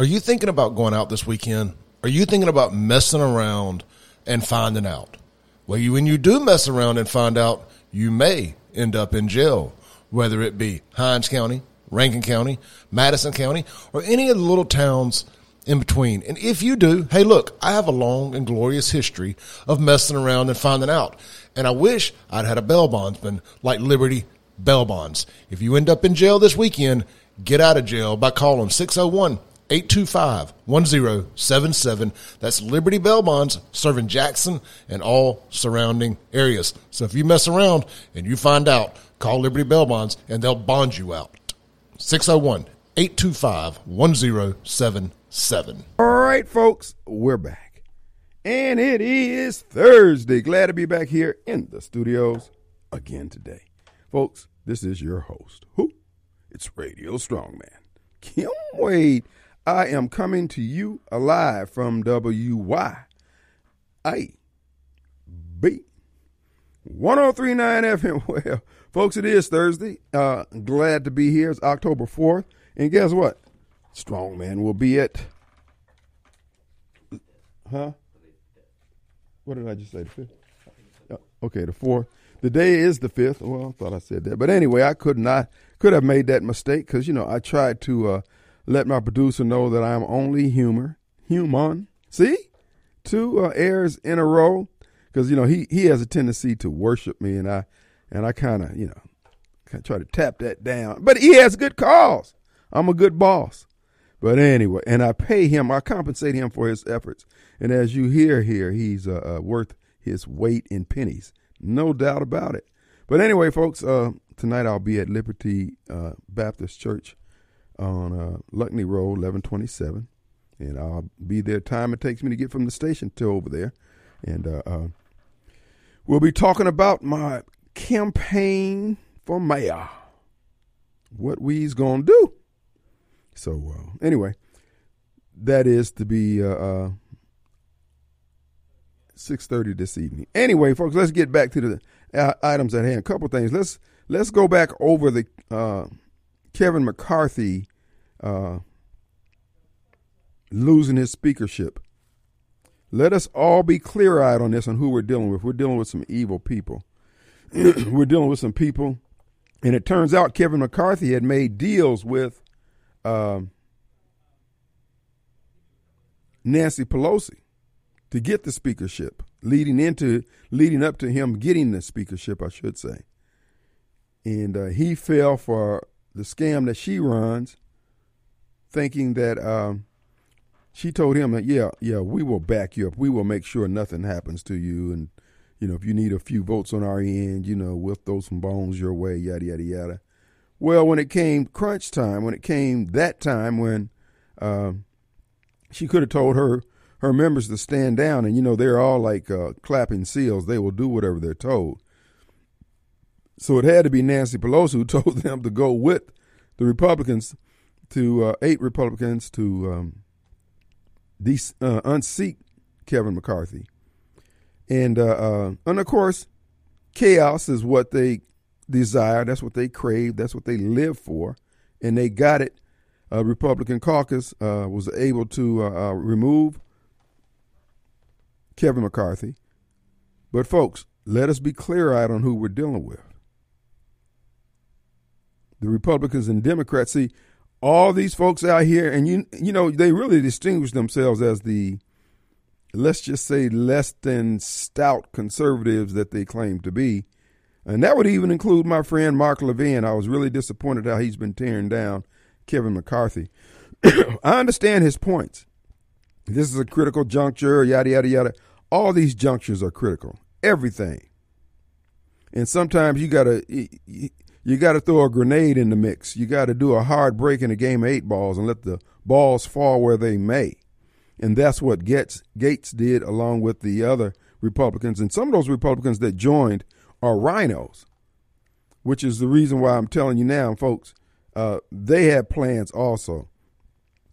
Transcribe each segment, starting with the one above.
Are you thinking about going out this weekend? Are you thinking about messing around and finding out? Well, you, when you do mess around and find out, you may end up in jail, whether it be Hinds County, Rankin County, Madison County, or any of the little towns in between. And if you do, hey, look, I have a long and glorious history of messing around and finding out. And I wish I'd had a bail bondsman like Liberty Bail Bonds. If you end up in jail this weekend, get out of jail by calling 601 825 1077. That's Liberty Bell Bonds serving Jackson and all surrounding areas. So if you mess around and you find out, call Liberty Bell Bonds and they'll bond you out. 601 825 1077. All right, folks, we're back. And it is Thursday. Glad to be back here in the studios again today. Folks, this is your host. Who? It's Radio Strongman. Kim Wade. I am coming to you alive from WYAB 1039 FM. Well, folks, it is Thursday. Uh, glad to be here. It's October 4th. And guess what? Strongman will be at. Huh? What did I just say? The fifth? Uh, okay, the fourth. The day is the fifth. Well, I thought I said that, but anyway, I could not could have made that mistake because you know I tried to uh, let my producer know that I'm only humor, human. See, two uh, airs in a row because you know he he has a tendency to worship me, and I and I kind of you know kind of try to tap that down. But he has good cause. I'm a good boss. But anyway, and I pay him, I compensate him for his efforts. And as you hear here, he's uh, uh, worth his weight in pennies. No doubt about it. But anyway, folks, uh, tonight I'll be at Liberty uh, Baptist Church on uh, Luckney Road, 1127. And I'll be there time it takes me to get from the station to over there. And uh, we'll be talking about my campaign for mayor. What we's going to do. So uh, anyway, that is to be uh, uh, six thirty this evening. Anyway, folks, let's get back to the uh, items at hand. A couple things. Let's let's go back over the uh, Kevin McCarthy uh, losing his speakership. Let us all be clear eyed on this on who we're dealing with. We're dealing with some evil people. we're dealing with some people, and it turns out Kevin McCarthy had made deals with um, Nancy Pelosi to get the speakership, leading into leading up to him getting the speakership, I should say. And uh, he fell for the scam that she runs, thinking that um, she told him that yeah, yeah, we will back you up. We will make sure nothing happens to you, and you know if you need a few votes on our end, you know we'll throw some bones your way, yada yada yada. Well, when it came crunch time, when it came that time when uh, she could have told her her members to stand down, and you know they're all like uh, clapping seals; they will do whatever they're told. So it had to be Nancy Pelosi who told them to go with the Republicans to uh, eight Republicans to um, de- uh, unseat Kevin McCarthy, and uh, uh, and of course, chaos is what they desire. That's what they crave. That's what they live for, and they got it. Uh, Republican caucus uh, was able to uh, remove Kevin McCarthy. But folks, let us be clear-eyed on who we're dealing with. The Republicans and Democrats see all these folks out here, and you you know they really distinguish themselves as the let's just say less than stout conservatives that they claim to be and that would even include my friend Mark Levin. I was really disappointed how he's been tearing down Kevin McCarthy. I understand his points. This is a critical juncture, yada, yada, yada. All these junctures are critical. Everything. And sometimes you gotta you gotta throw a grenade in the mix. You gotta do a hard break in a game of eight balls and let the balls fall where they may. And that's what Gates, Gaetz did along with the other Republicans. And some of those Republicans that joined – are RINOs, which is the reason why I'm telling you now, folks. Uh, they have plans also.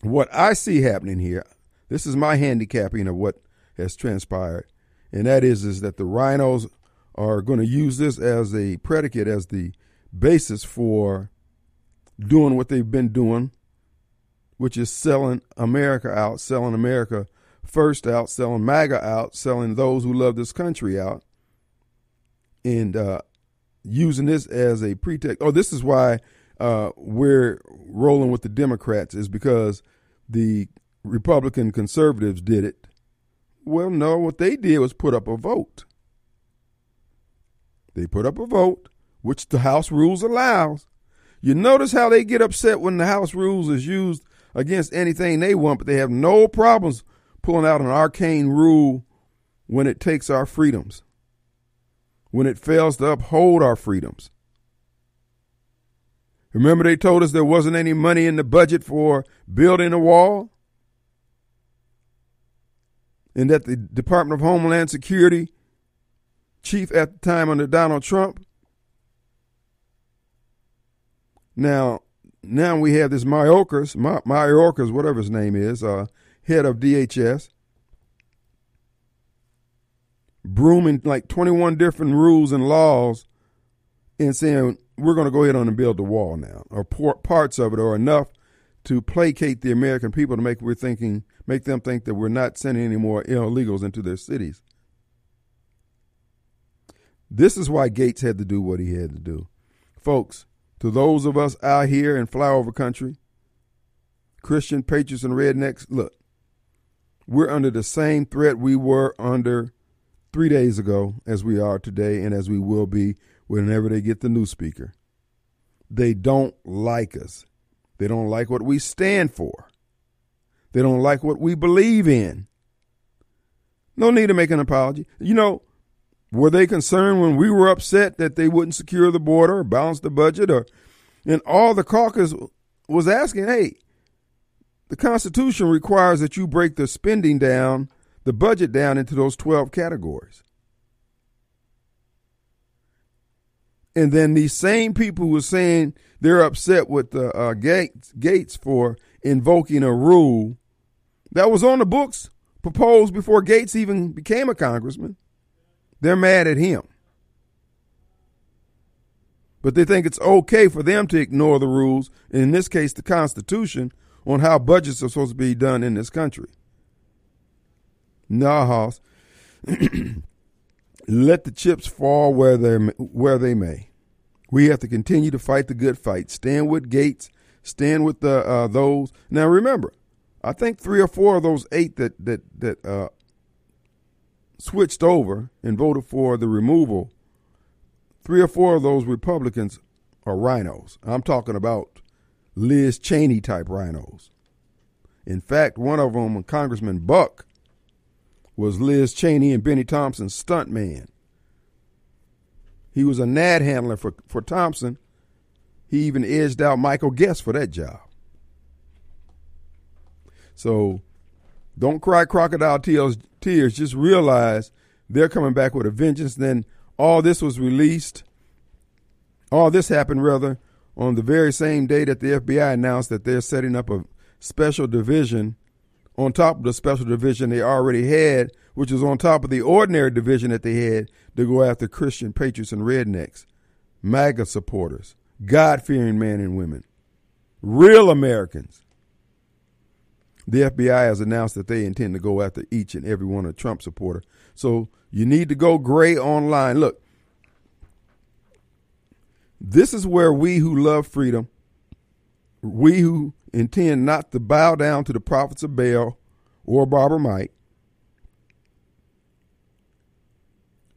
What I see happening here, this is my handicapping of what has transpired, and that is is that the rhinos are going to use this as a predicate, as the basis for doing what they've been doing which is selling America out, selling America first out, selling MAGA out, selling those who love this country out, and uh, using this as a pretext. Oh, this is why uh, we're rolling with the Democrats is because the Republican conservatives did it. Well, no, what they did was put up a vote. They put up a vote, which the House rules allows. You notice how they get upset when the House rules is used against anything they want, but they have no problems pulling out an arcane rule when it takes our freedoms, when it fails to uphold our freedoms. Remember, they told us there wasn't any money in the budget for building a wall? And that the Department of Homeland Security chief at the time under Donald Trump. Now, now we have this Mayorkas, Mayorkas, whatever his name is, uh, head of DHS, brooming like 21 different rules and laws and saying, we're going to go ahead on and build the wall now, or parts of it, or enough to placate the American people to make we're thinking, make them think that we're not sending any more illegals into their cities. This is why Gaetz had to do what he had to do. Folks, to those of us out here in flyover country, Christian patriots and rednecks, look, we're under the same threat we were under three days ago as we are today and as we will be whenever they get the new speaker. They don't like us. They don't like what we stand for. They don't like what we believe in. No need to make an apology. You know, were they concerned when we were upset that they wouldn't secure the border or balance the budget or and all the caucus was asking, hey, the Constitution requires that you break the spending down, the budget down into those 12 categories. And then these same people were saying they're upset with the uh, Gaetz, Gaetz for invoking a rule that was on the books proposed before Gaetz even became a congressman. They're mad at him. But they think it's okay for them to ignore the rules, in this case, the Constitution, on how budgets are supposed to be done in this country. Nah, Hoss. Let the chips fall where they where they may. We have to continue to fight the good fight. Stand with Gaetz. Stand with the uh, those. Now remember, I think three or four of those eight that that that uh, switched over and voted for the removal, three or four of those Republicans are rhinos. I'm talking about Liz Cheney type rhinos. In fact, one of them, Congressman Buck, was Liz Cheney and Bennie Thompson's stunt man. He was a NAD handler for, for Thompson. He even edged out Michael Guest for that job. So don't cry crocodile tears. Tears. Just realize they're coming back with a vengeance. Then all this was released. All this happened rather on the very same day that the FBI announced that they're setting up a special division on top of the special division they already had, which is on top of the ordinary division that they had to go after Christian patriots and rednecks, MAGA supporters, God fearing men and women, real Americans the FBI has announced that they intend to go after each and every one of Trump supporter. So you need to go gray online. Look, this is where we who love freedom, we who intend not to bow down to the prophets of Baal or Barbara Mike,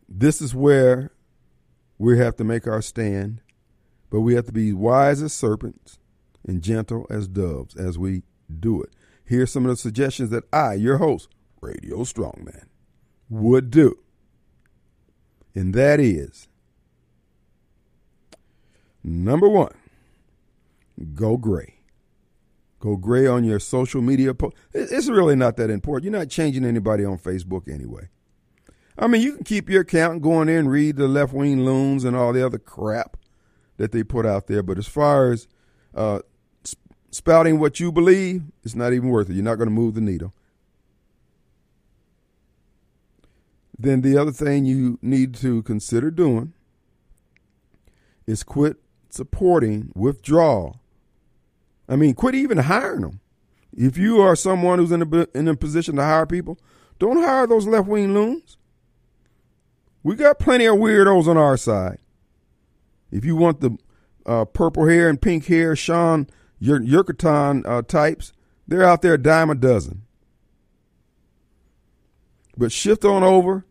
this is where we have to make our stand, but we have to be wise as serpents and gentle as doves as we do it. Here's some of the suggestions that I, your host, Radio Strongman, would do. And that is number one, go gray. Go gray on your social media post. It's really not that important. You're not changing anybody on Facebook anyway. I mean, you can keep your account going in read the left wing loons and all the other crap that they put out there. But as far as uh, spouting what you believe, it's not even worth it. You're not going to move the needle. Then the other thing you need to consider doing is quit supporting withdrawal. I mean, quit even hiring them. If you are someone who's in a, in a position to hire people, don't hire those left wing loons. We got plenty of weirdos on our side. If you want the uh, purple hair and pink hair, Sean Yurkatan uh, types, they're out there a dime a dozen. But shift on over,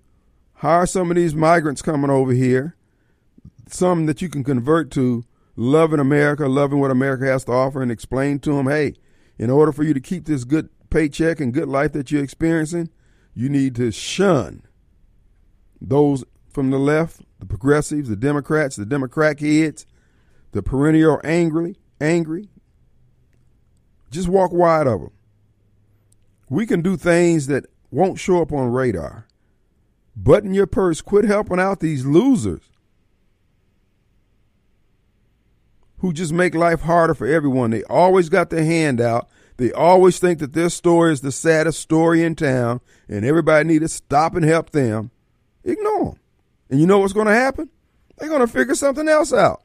hire some of these migrants coming over here, some that you can convert to loving America, loving what America has to offer, and explain to them, hey, in order for you to keep this good paycheck and good life that you're experiencing, you need to shun those from the left, the progressives, the Democrats, the Democrat heads, the perennial angry, angry. Just walk wide of them. We can do things that won't show up on radar. Button your purse. Quit helping out these losers who just make life harder for everyone. They always got their hand out. They always think that their story is the saddest story in town and everybody need to stop and help them. Ignore them. And you know what's going to happen? They're going to figure something else out.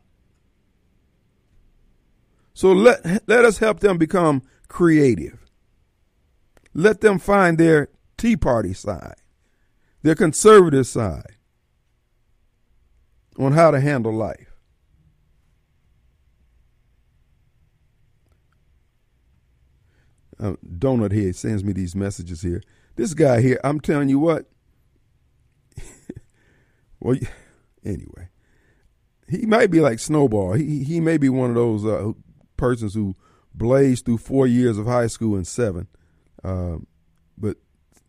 So let, let us help them become creative. Let them find their Tea Party side, their conservative side on how to handle life. Uh, Donut Head sends me these messages here. This guy here, I'm telling you what. well, anyway, he might be like Snowball. He he may be one of those uh, persons who blazed through four years of high school and seven. Um, but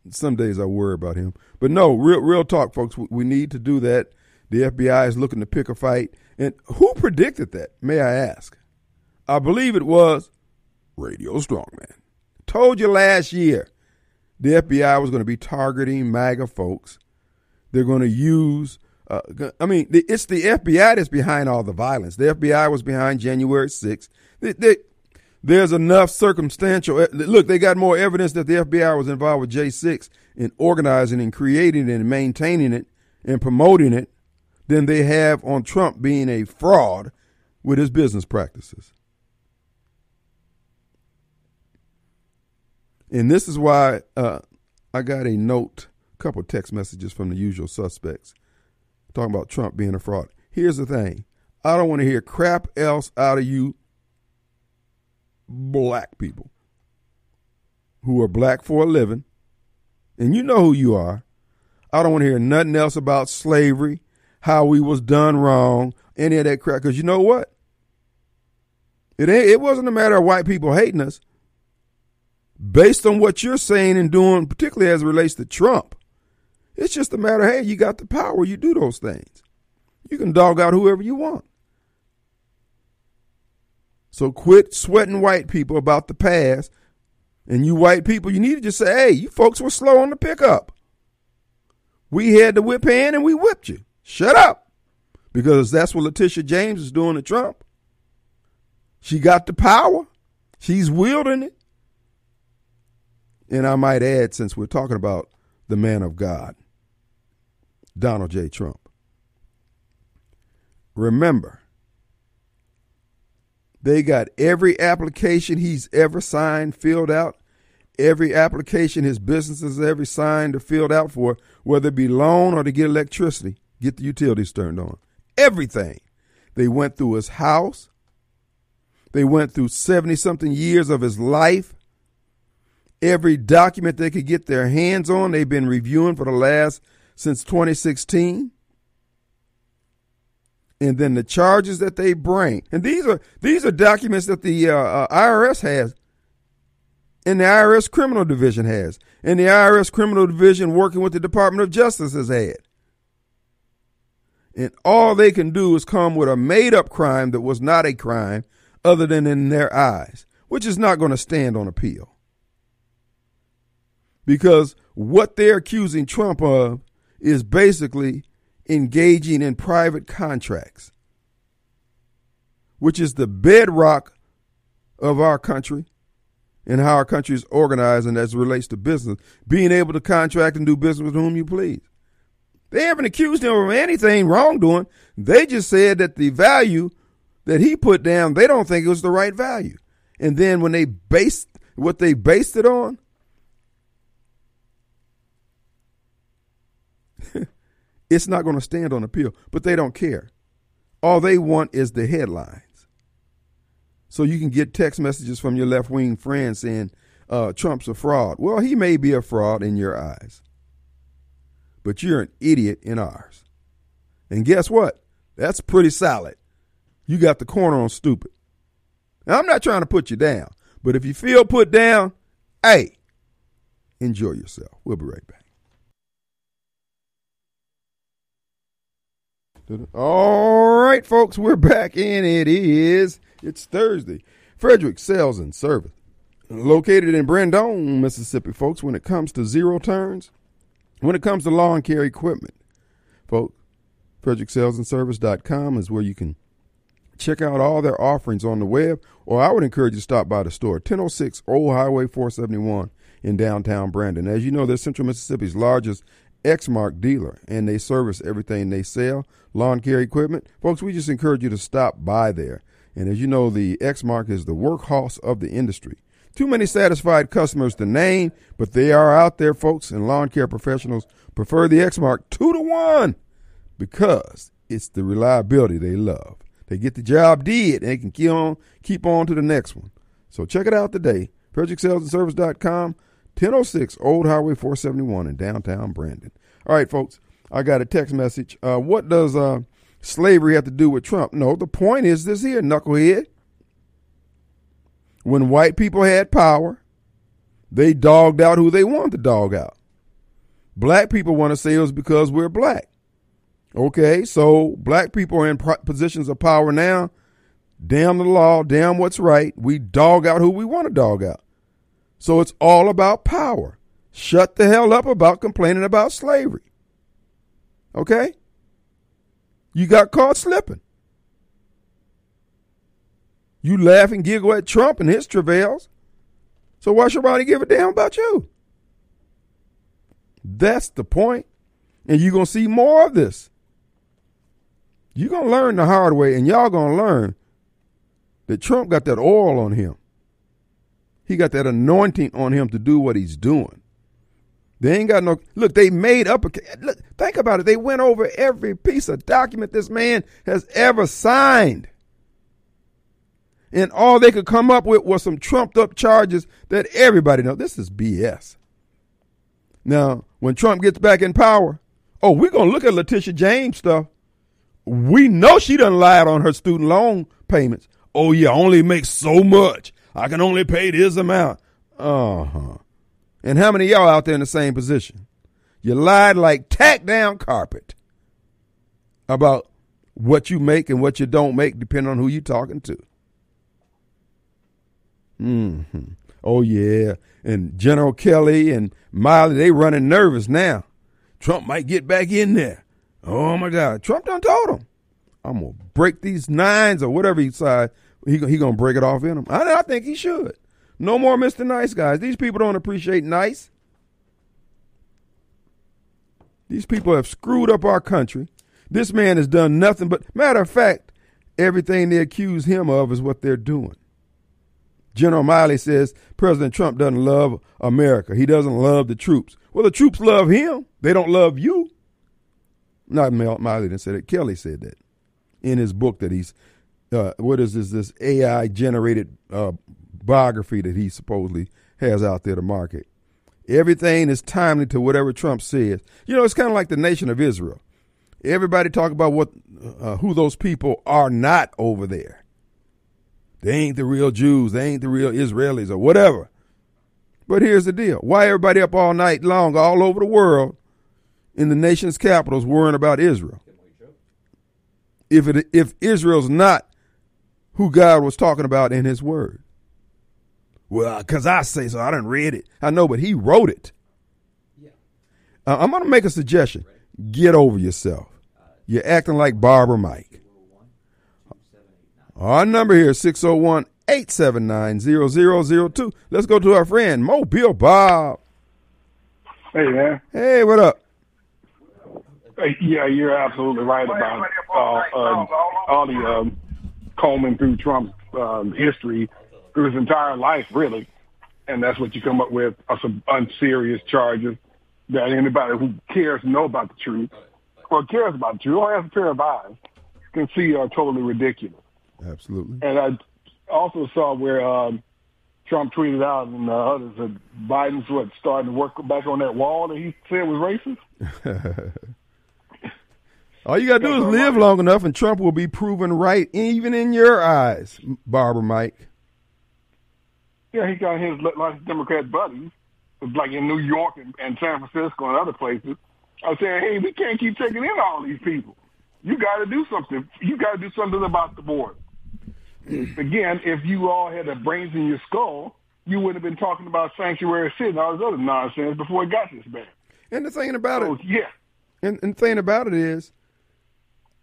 some days I worry about him. But no, real real talk, folks. We need to do that. The FBI is looking to pick a fight. And who predicted that? May I ask? I believe it was Radio Strongman. Told you last year the FBI was going to be targeting MAGA folks. They're going to use, uh, I mean, it's the FBI that's behind all the violence. The FBI was behind January 6th. They, they, there's enough circumstantial. Look, they got more evidence that the FBI was involved with J6 in organizing and creating and maintaining it and promoting it than they have on Trump being a fraud with his business practices. And this is why uh, I got a note, a couple text messages from the usual suspects talking about Trump being a fraud. Here's the thing I don't want to hear crap else out of you, black people who are black for a living, and you know who you are. I don't want to hear nothing else about slavery, how we was done wrong, any of that crap. Because you know what? It ain't, it wasn't a matter of white people hating us based on what you're saying and doing, particularly as it relates to Trump. It's just a matter, hey, you got the power, you do those things. You can dog out whoever you want. So quit sweating white people about the past. And you white people, you need to just say, hey, you folks were slow on the pickup. We had the whip hand and we whipped you. Shut up. Because that's what Letitia James is doing to Trump. She got the power. She's wielding it. And I might add, since we're talking about the man of God, Donald J. Trump, remember, they got every application he's ever signed filled out, every application his business has ever signed or filled out for, whether it be loan or to get electricity, get the utilities turned on. Everything. They went through his house. They went through 70 something years of his life every document they could get their hands on. They've been reviewing for the last since 2016. And then the charges that they bring, and these are these are documents that the uh, uh, IRS has, and the IRS criminal division has, and the IRS criminal division working with the Department of Justice has had. And all they can do is come with a made up crime that was not a crime other than in their eyes, which is not going to stand on appeal because what they're accusing Trump of is basically engaging in private contracts, which is the bedrock of our country and how our country is organized and as it relates to business, being able to contract and do business with whom you please. They haven't accused him of anything wrongdoing. They just said that the value that he put down, they don't think it was the right value. And then when they base what they based it on, it's not going to stand on appeal. But they don't care. All they want is the headlines. So you can get text messages from your left wing friends saying uh, Trump's a fraud. Well, he may be a fraud in your eyes, but you're an idiot in ours. And guess what? That's pretty solid. You got the corner on stupid. Now, I'm not trying to put you down, but if you feel put down, hey, enjoy yourself. We'll be right back. All right, folks, we're back, and it is it's Thursday. Frederick Sales and Service, located in Brandon, Mississippi, folks. When it comes to zero turns, when it comes to lawn care equipment, folks, FrederickSalesandService.com is where you can check out all their offerings on the web, or I would encourage you to stop by the store, 1006 Old Highway 471 in downtown Brandon. As you know, they're Central Mississippi's largest Exmark dealer, and they service everything they sell, lawn care equipment. Folks, we just encourage you to stop by there. And as you know, the Exmark is the workhorse of the industry. Too many satisfied customers to name, but they are out there, folks, and lawn care professionals prefer the Exmark two to one because it's the reliability they love. They get the job did, and they can keep on, keep on to the next one. So check it out today. ProjectSalesandService.com 1006 Old Highway 471 in downtown Brandon. All right, folks, I got a text message. Uh, what does uh, slavery have to do with Trump? No, the point is this here, knucklehead. When white people had power, they dogged out who they wanted to dog out. Black people want to say it was because we're black. Okay, so black people are in positions of power now. Damn the law, damn what's right. We dog out who we want to dog out. So it's all about power. Shut the hell up about complaining about slavery. Okay? You got caught slipping. You laugh and giggle at Trump and his travails. So why should anybody give a damn about you? That's the point. And you're going to see more of this. You're going to learn the hard way, and y'all going to learn that Trump got that oil on him. He got that anointing on him to do what he's doing. They ain't got no look. They made up a look. Think about it. They went over every piece of document this man has ever signed, and all they could come up with was some trumped up charges that everybody know. This is BS. Now, when Trump gets back in power, oh, we're gonna look at Letitia James stuff. We know she done lied on her student loan payments. Oh yeah, only makes so much. I can only pay this amount. Uh huh. And how many y'all out there in the same position? You lied like tack down carpet about what you make and what you don't make, depending on who you're talking to. hmm Oh yeah, and General Kelly and Milley, they running nervous now. Trump might get back in there. Oh my God, Trump done told him, I'm gonna break these nines or whatever he said he he gonna break it off in him. I, I think he should. No more Mr. Nice guys. These people don't appreciate nice. These people have screwed up our country. This man has done nothing but, matter of fact, everything they accuse him of is what they're doing. General Milley says President Trump doesn't love America. He doesn't love the troops. Well, the troops love him. They don't love you. Not Milley didn't say that. Kelly said that in his book that he's uh, what is this this AI generated uh, biography that he supposedly has out there to market. Everything is timely to whatever Trump says. You know, it's kind of like the nation of Israel. Everybody talk about what uh, who those people are not over there. They ain't the real Jews. They ain't the real Israelis or whatever. But here's the deal: why everybody up all night long, all over the world, in the nation's capitals, worrying about Israel? If it if Israel's not who God was talking about in his word. Well, because I say so. I didn't read it. I know, but he wrote it. Yeah. Uh, I'm going to make a suggestion. Get over yourself. You're acting like Barbara Mike. Our number here is 601 879 0002. Let's go to our friend Mobile Bob. Hey, man. Hey, what up? Hey, yeah, you're absolutely right about uh, uh, all the um, combing through Trump's um, history through his entire life, really. and that's what you come up with are some unserious charges that anybody who cares to know about the truth or cares about the truth or has a pair of eyes can see are totally ridiculous. Absolutely. And I also saw where um, Trump tweeted out and uh, others that Biden's what starting to work back on that wall that he said was racist. All you got to do is live long enough, and Trump will be proven right, even in your eyes, Barbara Mike. Yeah, he got his like Democrat buddies, like in New York and, and San Francisco and other places. I was saying, hey, we can't keep taking in all these people. You got to do something. You got to do something about the border. Again, if you all had the brains in your skull, you wouldn't have been talking about sanctuary city and all this other nonsense before it got this bad. And the thing about So, it, yeah, and, and the thing about it is,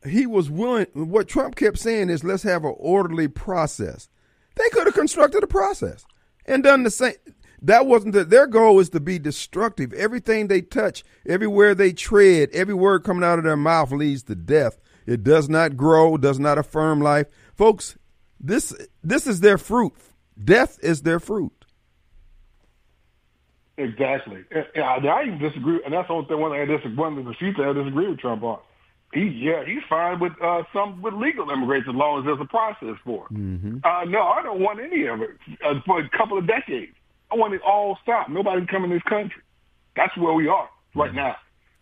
he was willing. What Trump kept saying is, let's have an orderly process. They could have constructed a process and done the same. That wasn't the, their goal. Is to be destructive. Everything they touch, everywhere they tread, every word coming out of their mouth leads to death. It does not grow, does not affirm life, folks. This this is their fruit. Death is their fruit. exactly. And, I, I even disagree, and that's the only thing one I disagree. One of the few things I disagree with Trump on. He, yeah, he's fine with uh, some with legal immigration as long as there's a process for it. Uh, no, I don't want any of it uh, for a couple of decades. I want it all stopped. Nobody can come in this country. That's where we are right now.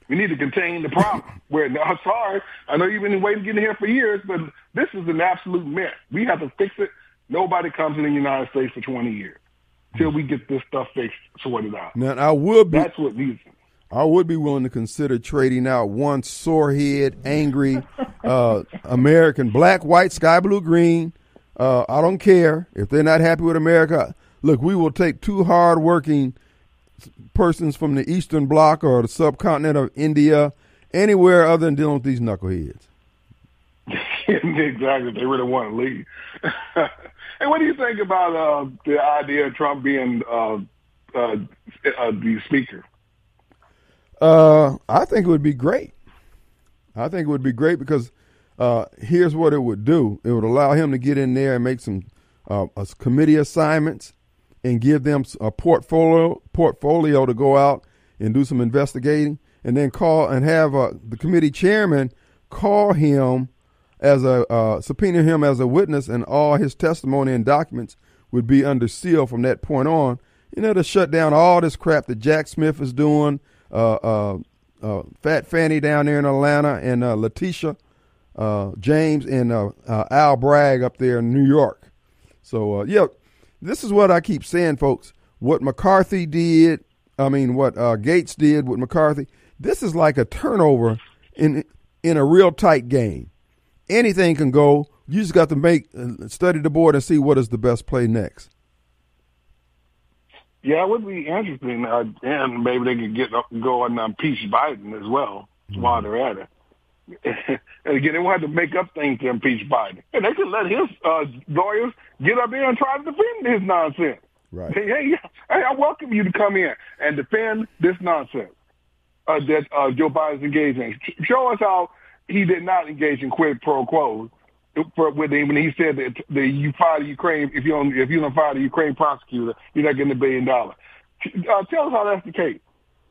We need to contain the problem. Where now, sorry, I know you've been waiting to get in here for years, but this is an absolute mess. We have to fix it. Nobody comes in the United States for 20 years till we get this stuff fixed, sorted out. Now I will be That's what needs. I would be willing to consider trading out one sorehead, angry uh, American, black, white, sky blue, green. Uh, I don't care if they're not happy with America. Look, we will take two hardworking persons from the Eastern Bloc or the subcontinent of India, anywhere other than dealing with these knuckleheads. exactly. They really want to leave. and what do you think about uh, the idea of Trump being uh, uh, uh, the speaker? Uh, I think it would be great. I think it would be great because uh, here's what it would do: it would allow him to get in there and make some uh, committee assignments and give them a portfolio portfolio to go out and do some investigating, and then call and have uh, the committee chairman call him as a uh, subpoena him as a witness, and all his testimony and documents would be under seal from that point on. You know, to shut down all this crap that Jack Smith is doing, Fat Fanny down there in Atlanta, and uh, Letitia uh, James and uh, uh, Al Bragg up there in New York. So, uh, yeah, this is what I keep saying, folks. What McCarthy did, I mean, what uh, Gaetz did with McCarthy, this is like a turnover in in a real tight game. Anything can go. You just got to make uh, study the board and see what is the best play next. Yeah, it would be interesting, uh, and maybe they could get go and impeach Biden as well while they're at it. and again, they won't have to make up things to impeach Biden, and they could let his uh, lawyers get up there and try to defend his nonsense. Right. Hey, hey, hey, I welcome you to come in and defend this nonsense uh, that uh, Joe Biden's engaged in. Show us how he did not engage in quid pro quos for, with him when he said that, you fire the Ukraine if you don't if you don't fire the Ukraine prosecutor, you're not getting a billion dollars. Uh, tell us how that's the case.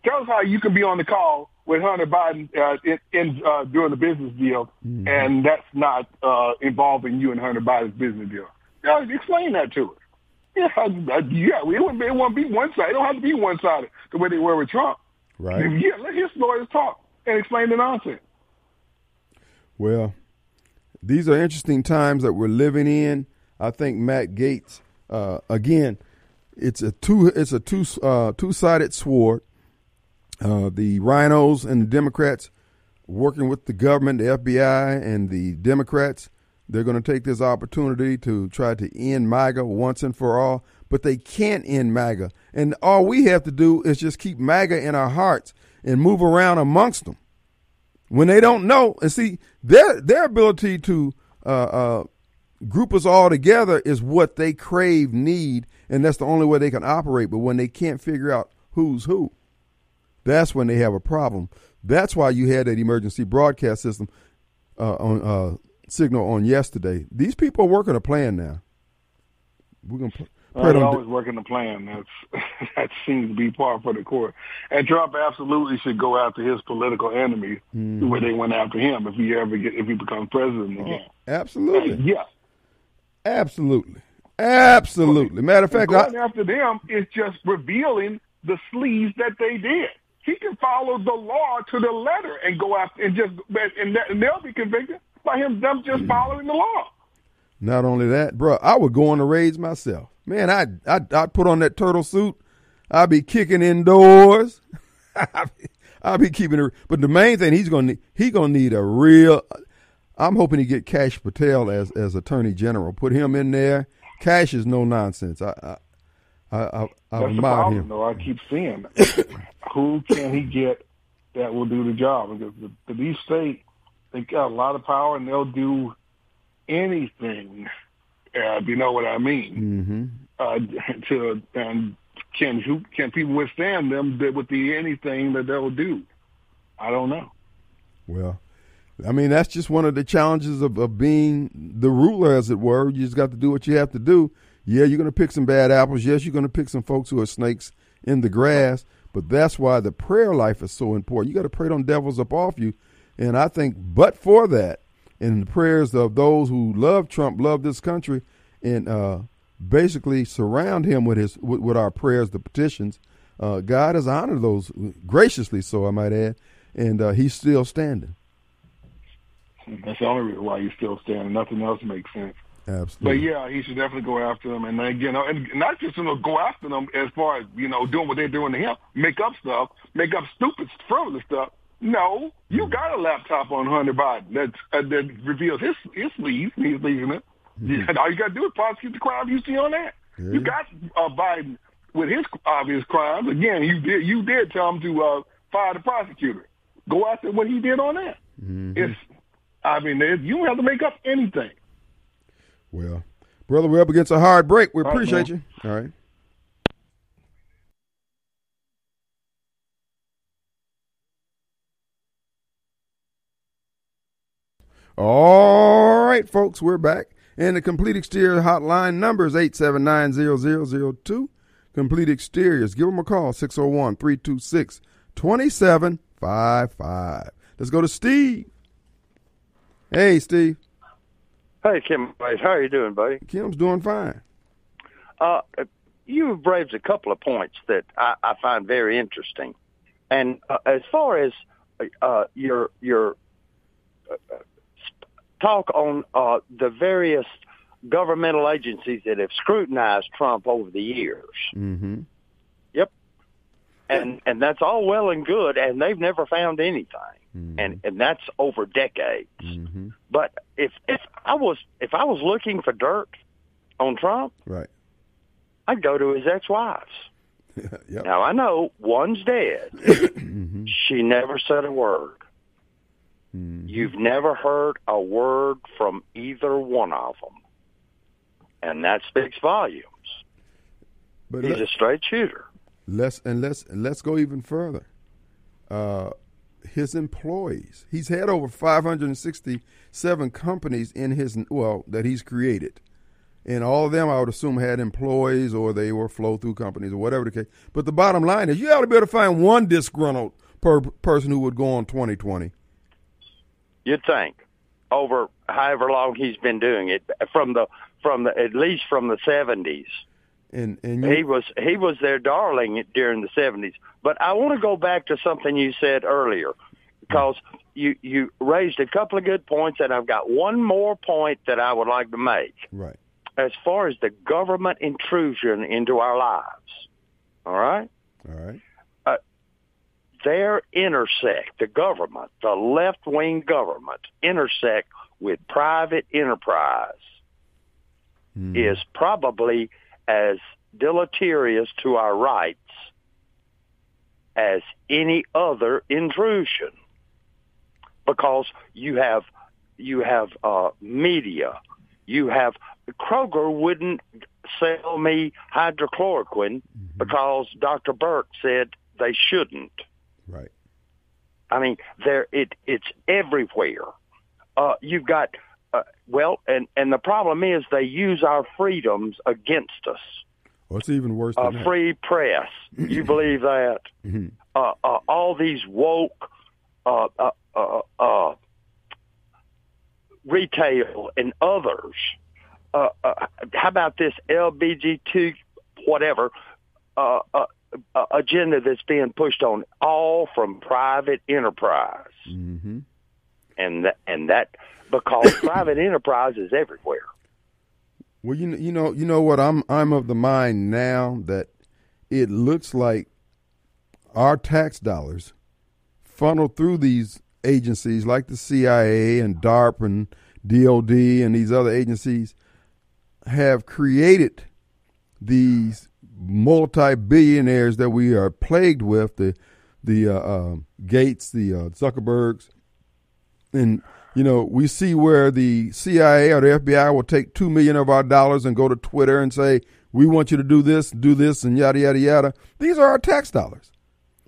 Tell us how you can be on the call with Hunter Biden uh, in, in uh, doing the business deal, and that's not uh, involving you and Hunter Biden's business deal. Explain that to us. Yeah, yeah, it wouldn't, be, it won't be one side. It don't have to be one sided the way they were with Trump. Right. Yeah, let his lawyers talk and explain the nonsense. Well, these are interesting times that we're living in. I think Matt Gaetz, uh, again, it's a two it's a two uh, two sided sword. Uh, the rhinos and the Democrats working with the government, the FBI, and the Democrats. They're going to take this opportunity to try to end MAGA once and for all, but they can't end MAGA. And all we have to do is just keep MAGA in our hearts and move around amongst them when they don't know and see their their ability to uh, uh, group us all together is what they crave, need, and that's the only way they can operate. But when they can't figure out who's who, that's when they have a problem. That's why you had that emergency broadcast system uh, on uh, signal on yesterday. These people are working a plan now. We're gonna Well, they always working the plan. That's that seems to be par for the course. And Trump absolutely should go after his political enemies mm-hmm. the way they went after him if he ever get if he becomes president again. Oh, absolutely. And yeah. Absolutely. Absolutely. Matter of fact, going I, after them is just revealing the sleaze that they did. He can follow the law to the letter and go after and just and, and they'll be convicted by him them just following the law. Not only that, bro, I would go on the raids myself. Man, I I I'd put on that turtle suit. I'd be kicking indoors. I'd be keeping it. But the main thing he's gonna need, he gonna need a real. I'm hoping to get Kash Patel as as Attorney General. Put him in there. Kash is no nonsense. I I I, I, I That's the problem, him. though. I keep seeing who can he get that will do the job because the, the deep state they got a lot of power and they'll do anything. Uh, you know what I mean? Mm-hmm. Uh, to and can who can people withstand them with the anything that they'll do? I don't know. Well, I mean that's just one of the challenges of, of being the ruler, as it were. You just got to do what you have to do. Yeah, you're going to pick some bad apples. Yes, you're going to pick some folks who are snakes in the grass. But that's why the prayer life is so important. You got to pray them devils up off you. And I think, but for that, and the prayers of those who love Trump, love this country, and uh, basically surround him with his with, with our prayers, the petitions. Uh, God has honored those graciously, so I might add, and uh, he's still standing. That's the only reason why he's still standing. Nothing else makes sense. Absolutely. But yeah, he should definitely go after them, and you know, and not just you know go after them as far as you know doing what they're doing to him, make up stuff, make up stupid, frivolous stuff, no, you got a laptop on Hunter Biden that uh, that reveals his his leave. He's leaving it. Mm-hmm. All you got to do is prosecute the crime you see on that. Yeah. You got uh, Biden with his obvious crimes. Again, you did you did tell him to uh, fire the prosecutor. Go after what he did on that. Mm-hmm. It's I mean, you don't have to make up anything. Well, brother, we're up against a hard break. We appreciate right, you. All right. All right, folks, we're back. And the Complete Exterior hotline number is 879-0002. Complete Exteriors. Give them a call, 601-326-2755. Let's go to Steve. Hey, Steve. Hey, Kim. How are you doing, buddy? Kim's doing fine. Uh, you've raised a couple of points that I, I find very interesting. And uh, as far as uh, your your talk on uh, the various governmental agencies that have scrutinized Trump over the years. Mm-hmm. Yep, and and that's all well and good, and they've never found anything, mm-hmm. and and that's over decades. Mm-hmm. But if if I was if I was looking for dirt on Trump, right, I'd go to his ex-wives. yep. Now I know one's dead. mm-hmm. She never said a word. Mm-hmm. You've never heard a word from either one of them. And that speaks volumes. But He's let, a straight shooter. Let's and let's and let's go even further. Uh, his employees. He's had over 567 companies in his well that he's created, and all of them I would assume had employees or they were flow through companies or whatever the case. But the bottom line is, you ought to be able to find one disgruntled per person who would go on 2020. You'd think over however long he's been doing it from the from the at least from the seventies. And and you, he was he was their darling during the seventies. But I want to go back to something you said earlier because you you raised a couple of good points, and I've got one more point that I would like to make. Right. As far as the government intrusion into our lives, all right. All right there intersect, the government, the left wing government intersect with private enterprise mm. is probably as deleterious to our rights as any other intrusion because you have you have uh, media you have Kroger wouldn't sell me hydrochloroquine mm-hmm. because Dr. Burke said they shouldn't Right. I mean, there it it's everywhere. Uh, you've got uh, well, and and the problem is they use our freedoms against us. What's even worse than a that? free press. You believe that? Mm-hmm. Uh, uh, all these woke uh, uh, uh, uh, retail and others. Uh, uh, how about this LBGT whatever uh, uh, uh, agenda that's being pushed on all from private enterprise, Mm-hmm. and that, and that because private enterprise is everywhere. Well, you know, you know, you know what? I'm I'm of the mind now that it looks like our tax dollars funnel through these agencies like the CIA and DARPA and DOD and these other agencies have created these multi-billionaires that we are plagued with the the uh, uh, Gates, the uh, Zuckerbergs, and you know we see where the CIA or the FBI will take two million of our dollars and go to Twitter and say we want you to do this, do this, and yada yada yada. These are our tax dollars,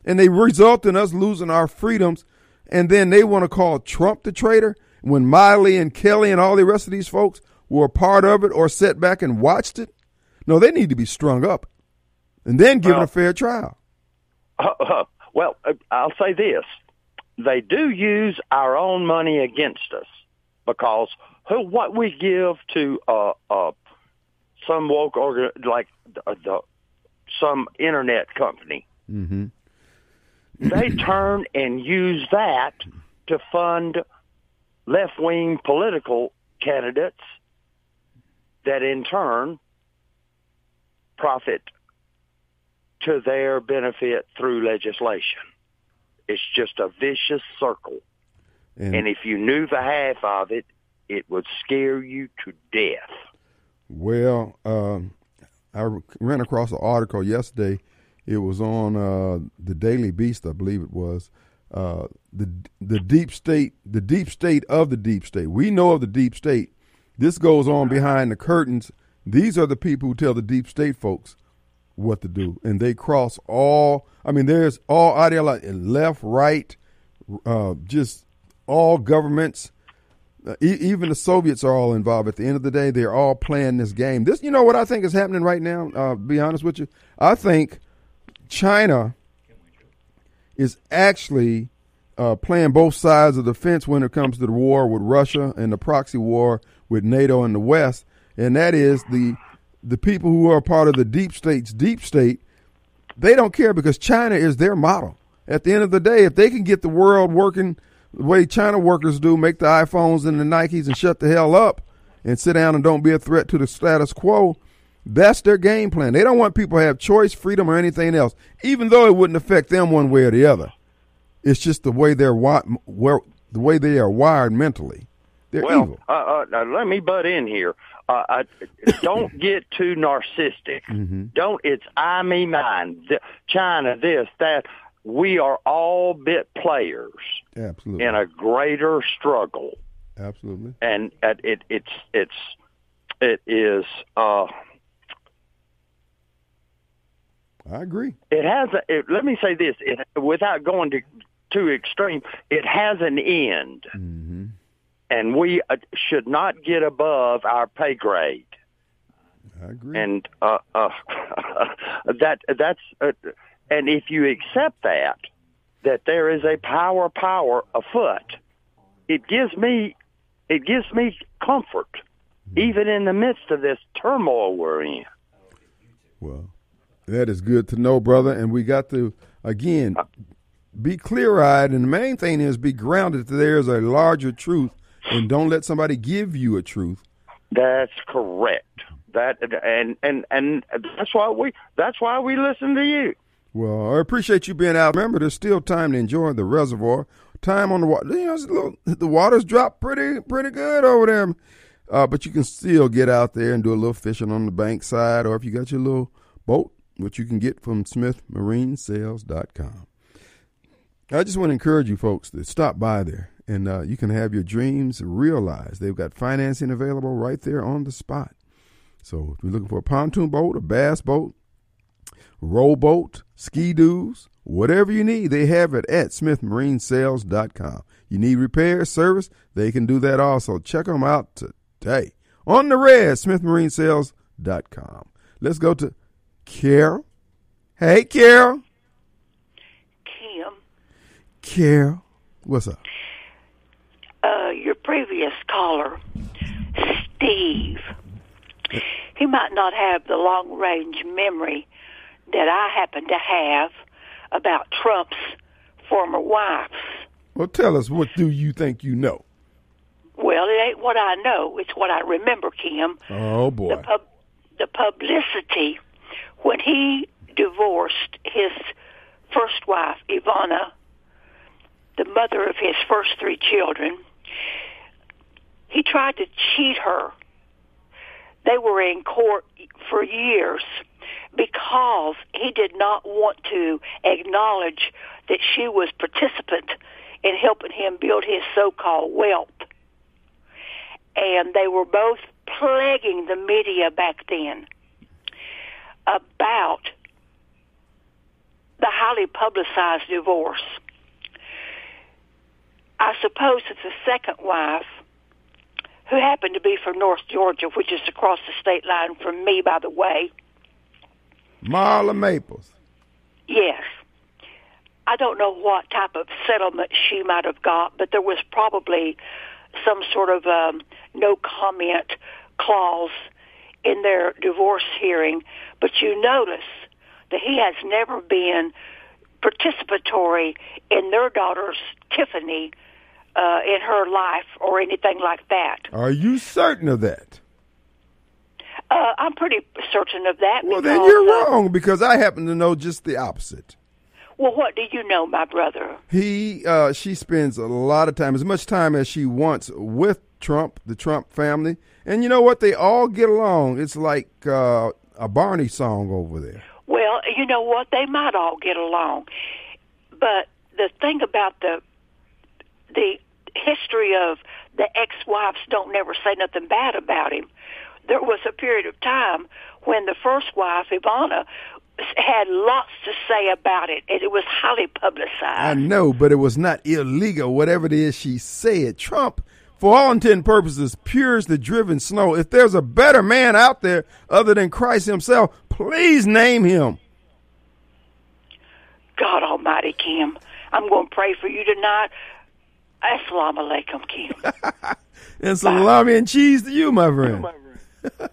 and they result in us losing our freedoms. And then they want to call Trump the traitor when Milley and Kelly and all the rest of these folks were a part of it or sat back and watched it. No, they need to be strung up and then give Well- a fair trial. Uh, well, uh, I'll say this: they do use our own money against us because who what we give to uh, uh, some woke organ like the, the some internet company, Mm-hmm. they turn and use that to fund left wing political candidates that in turn profit to their benefit through legislation. It's just a vicious circle. And, And if you knew the half of it, it would scare you to death. well, um, I ran across an article yesterday. It was on uh, the Daily Beast, I believe it was. Uh, the the deep state, the deep state of the deep state. We know of the deep state. This goes on behind the curtains. These are the people who tell the deep state folks what to do, and they cross all. I mean, there's all ideology, left, right, uh, just all governments. Uh, e- even the Soviets are all involved. At the end of the day, they're all playing this game. This, you know, what I think is happening right now. Uh, be honest with you, I think China is actually uh, playing both sides of the fence when it comes to the war with Russia and the proxy war with NATO and the West, and that is the the people who are part of the deep state's deep state. They don't care because China is their model. At the end of the day, if they can get the world working the way China workers do, make the iPhones and the Nikes and shut the hell up and sit down and don't be a threat to the status quo, that's their game plan. They don't want people to have choice, freedom, or anything else, even though it wouldn't affect them one way or the other. It's just the way they're wi- the way they are wired mentally. They're well, evil. uh, uh, let me butt in here. Uh, I, don't get too narcissistic. Mm-hmm. Don't. It's I, me, mine. Th- China, this, that. We are all bit players Absolutely, in a greater struggle, absolutely. and uh, it, it's it's it is. Uh, I agree. it has. A, it, let me say this, it, without going to too extreme. It has an end, Mm-hmm. And we uh, should not get above our pay grade. I agree. and uh, uh, that that's uh, and if you accept that that there is a power power afoot, it gives me it gives me comfort, even in the midst of this turmoil we're in. Well, that is good to know, brother. And we got to again be clear-eyed, and the main thing is be grounded. That there is a larger truth, and don't let somebody give you a truth. That's correct. That and and and that's why we that's why we listen to you. Well, I appreciate you being out. Remember, there's still time to enjoy the reservoir. Time on the water. You know, little, the water's dropped pretty pretty good over there. Uh, but you can still get out there and do a little fishing on the bank side, or if you got your little boat, which you can get from SmithMarineSales.com. I just want to encourage you folks to stop by there, and uh, you can have your dreams realized. They've got financing available right there on the spot. So if you're looking for a pontoon boat, a bass boat, rowboat, ski doos, whatever you need, they have it at smithmarinesales.com. You need repair service, they can do that also. Check them out today. On the red, smithmarinesales.com. Let's go to Carol. Hey, Carol. Kim, Carol. What's up? Previous caller, Steve, he might not have the long range memory that I happen to have about Trump's former wives. Well, tell us, what do you think you know? Well, it ain't what I know; it's what I remember, Kim. Oh, The boy. pub, the publicity when he divorced his first wife, Ivana, the mother of his first three children. He tried to cheat her. They were in court for years because he did not want to acknowledge that she was participant in helping him build his so-called wealth. And they were both plaguing the media back then about the highly publicized divorce. I suppose that the second wife, who happened to be from North Georgia, which is across the state line from me, by the way, Marla Maples. yes. I don't know what type of settlement she might have got, but there was probably some sort of um, no comment clause in their divorce hearing. But you notice that he has never been participatory in their daughter's Tiffany uh, in her life or anything like that. Are you certain of that? Uh, I'm pretty certain of that. Well, because, then you're uh, wrong because I happen to know just the opposite. well, what do you know, my brother? He, uh, she spends a lot of time, as much time as she wants, with Trump, the Trump family, and you know what? They all get along. It's like uh, a Barney song over there. Well, you know what? They might all get along, but the thing about the the history of the ex-wives don't never say nothing bad about him. There was a period of time when the first wife, Ivana, had lots to say about it, and it was highly publicized. I know, but it was not illegal. Whatever it is she said, Trump, for all intent and purposes, pure as the driven snow. If there's a better man out there other than Christ Himself, please name him. God Almighty, Kim, I'm going to pray for you tonight. Assalamu alaikum, Kim. And salami and cheese to you, my friend.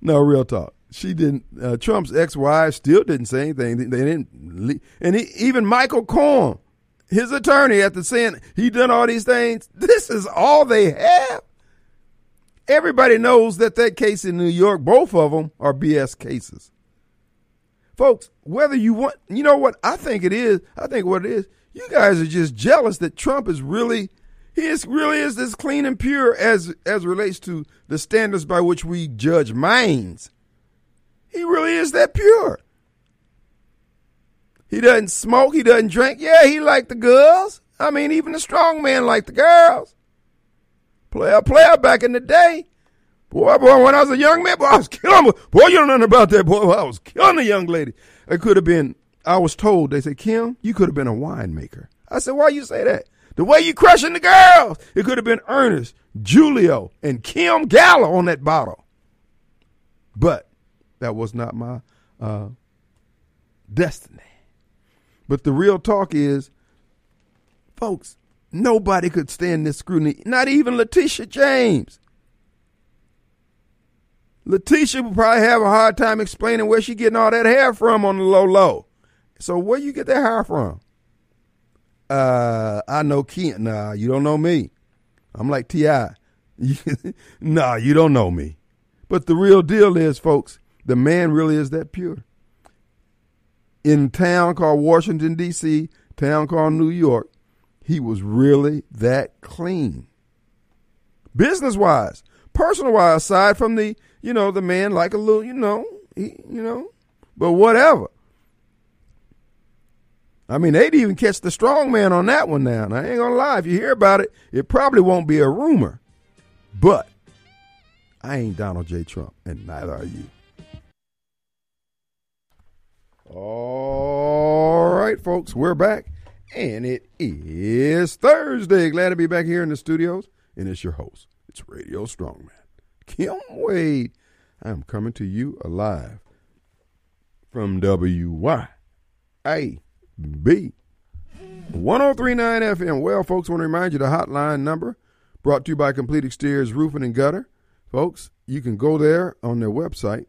No, real talk. She didn't. Uh, Trump's ex-wife still didn't say anything. They didn't. le- And he, even Michael Cohen, his attorney, after saying he done all these things, this is all they have. Everybody knows that that case in New York, both of them are BS cases. Folks, whether you want, you know what I think it is. I think what it is. You guys are just jealous that Trump is really he is really is as clean and pure as as relates to the standards by which we judge minds. He really is that pure. He doesn't smoke. He doesn't drink. Yeah, he like the girls. I mean, even the strong man like the girls. Player, player back in the day. Boy, boy, when I was a young man, boy, I was killing. Boy, you don't know about that, boy. I was killing a young lady. It could have been. I was told. They said, Kim, you could have been a winemaker. I said, why you say that? The way you crushing the girls. It could have been Ernest, Julio, and Kim Gallo on that bottle. But that was not my uh, destiny. But the real talk is, folks, nobody could stand this scrutiny. Not even Letitia James. Letitia would probably have a hard time explaining where she getting all that hair from on the low low. So where you get that hair from? Uh, I know Kent. Nah, you don't know me. I'm like Ti. nah, you don't know me. But the real deal is, folks, the man really is that pure. In town called Washington D.C., town called New York, he was really that clean. Business wise, personal wise, aside from the, you know, the man like a little, you know, he, you know, but whatever. I mean, they'd even catch the strong man on that one now. And I ain't gonna lie, if you hear about it, it probably won't be a rumor. But I ain't Donald J. Trump, and neither are you. All right, folks, we're back. And it is Thursday. Glad to be back here in the studios. And it's your host. It's Radio Strongman. Kim Wade. I am coming to you alive from WYAB 1039 FM. Well, folks, want to remind you the hotline number brought to you by Complete Exteriors Roofing and Gutter. Folks, you can go there on their website,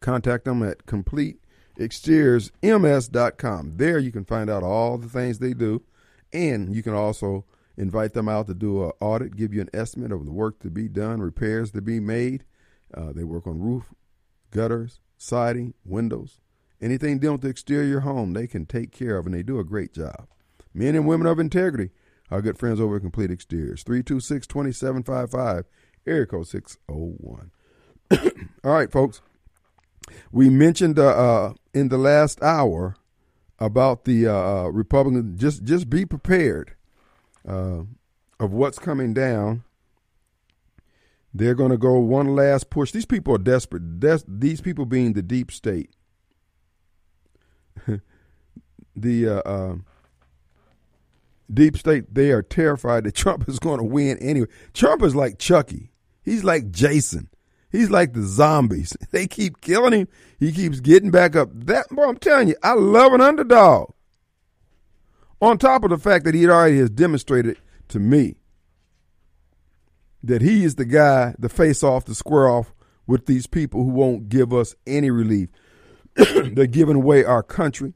contact them at completeexteriorsms.com. There you can find out all the things they do, and you can also invite them out to do an audit, give you an estimate of the work to be done, repairs to be made. Uh, they work on roof, gutters, siding, windows, anything dealing with the exterior home, they can take care of, and they do a great job. Men and women of integrity, our good friends over at Complete Exteriors, 326 2755, area code 601. All right, folks. We mentioned uh, uh, in the last hour about the uh, uh Republican. Just just be prepared uh, of what's coming down. They're going to go one last push. These people are desperate. Des- these people being the deep state. the uh, uh, deep state, they are terrified that Trump is going to win anyway. Trump is like Chucky. He's like Jason. He's like the zombies. They keep killing him. He keeps getting back up. That boy, I'm telling you, I love an underdog. On top of the fact that he already has demonstrated to me that he is the guy, the face off, the square off with these people who won't give us any relief. They're giving away our country.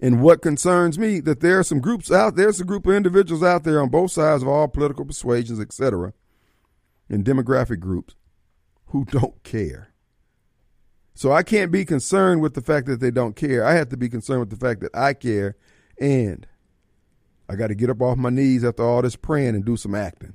And what concerns me that there are some groups out there's a group of individuals out there on both sides of all political persuasions, etc., and demographic groups who don't care. So I can't be concerned with the fact that they don't care. I have to be concerned with the fact that I care and I got to get up off my knees after all this praying and do some acting.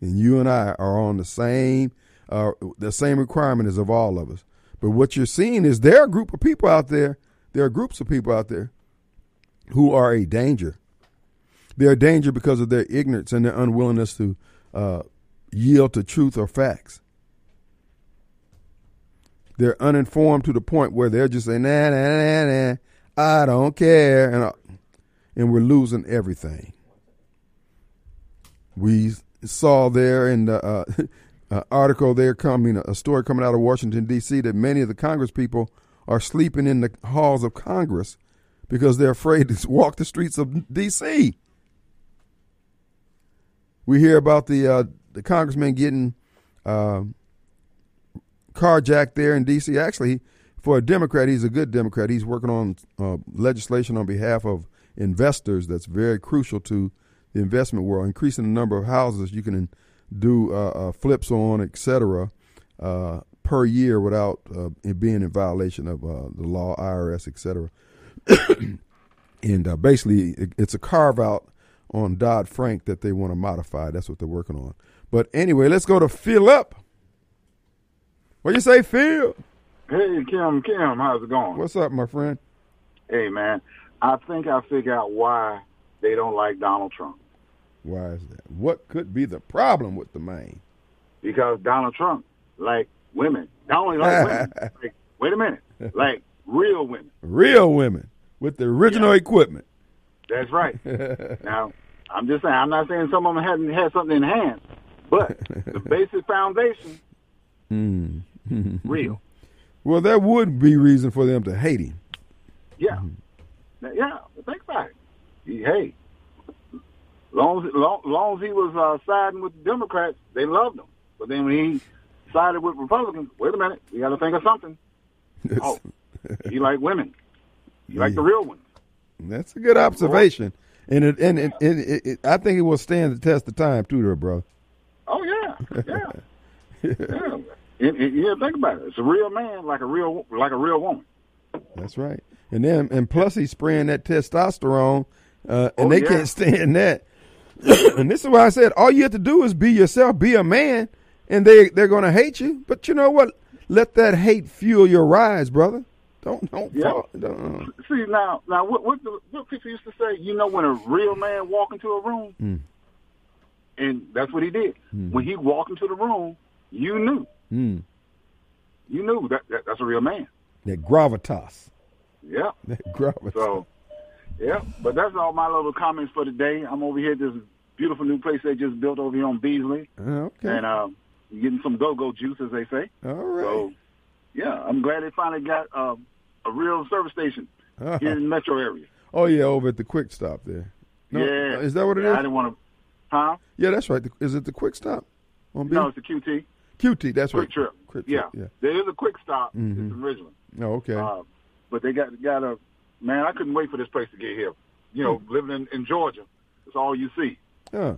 And you and I are on the same uh, the same requirement as of all of us. But what you're seeing is there are a group of people out there. There are groups of people out there who are a danger. They're a danger because of their ignorance and their unwillingness to uh, yield to truth or facts. They're uninformed to the point where they're just saying, nah, nah, nah, nah, I don't care. And, uh, and we're losing everything. We saw there in the uh, uh, article there coming, a story coming out of Washington, D.C., that many of the Congress people are sleeping in the halls of Congress because they're afraid to walk the streets of D.C. We hear about the uh, the congressman getting uh, carjacked there in D.C. Actually, for a Democrat, he's a good Democrat. He's working on uh, legislation on behalf of investors that's very crucial to the investment world, increasing the number of houses you can do uh, uh, flips on, etc., uh, per year without uh, being in violation of uh, the law, IRS, etc. and uh, basically, it, it's a carve out on Dodd Frank that they want to modify. That's what they're working on. But anyway, let's go to Philip. What you say, Phil? Hey, Kim, Kim, how's it going? What's up, my friend? Hey, man, I think I figure out why they don't like Donald Trump. Why is that? What could be the problem with the man? Because Donald Trump, like women, not only like women, like, wait a minute, like real women. Real women with the original Yeah. equipment. That's right. now, I'm just saying, I'm not saying some of them hadn't had something in hand, but the basic foundation, Mm. real. Well, that would be reason for them to hate him. Yeah. Now, Yeah, think about it. He, hey, long as, long, long as he was uh, siding with the Democrats, they loved him. But then when he sided with Republicans, wait a minute, we got to think of something. Oh, he like women. He like the real ones. That's a good observation, and it and, it, and it, it, I think it will stand the test of time too, there, bro. Oh yeah, yeah, yeah. Yeah, think about it. It's a real man, like a real, like a real woman. That's right. And then and plus he's spraying that testosterone, uh, and Oh, they yeah. can't stand that. and this is why I said all you have to do is be yourself, be a man, and they they're going to hate you. But you know what? Let that hate fuel your rise, brother. Don't don't Yeah. fall. Don't, See now, now what what the, what people used to say? You know, when a real man walk into a room, Mm. and that's what he did. When he walked into the room, you knew, mm, you knew that, that that's a real man. that gravitas. Yeah. That gravitas. So, yeah. But that's all my little comments for today. I'm over here at this beautiful new place they just built over here on Beasley, Uh, okay. and um, getting some go-go juice, as they say. All right. So, yeah, I'm glad they finally got uh, a real service station Uh-huh. here in the metro area. Oh yeah, over at the Quick Stop there. No, yeah, Is that what it is? Yeah, I didn't want to. Huh? Yeah, that's right. Is it the Quick Stop on B? No, it's the QT. QT. That's Quick right. Trip. Quick yeah. Trip, yeah. yeah. there is a quick stop. Mhm. It's in Ridgeland. Oh, okay. Uh, but they got got a man. I couldn't wait for this place to get here. You know, Hmm. living in, in Georgia, that's all you see, yeah.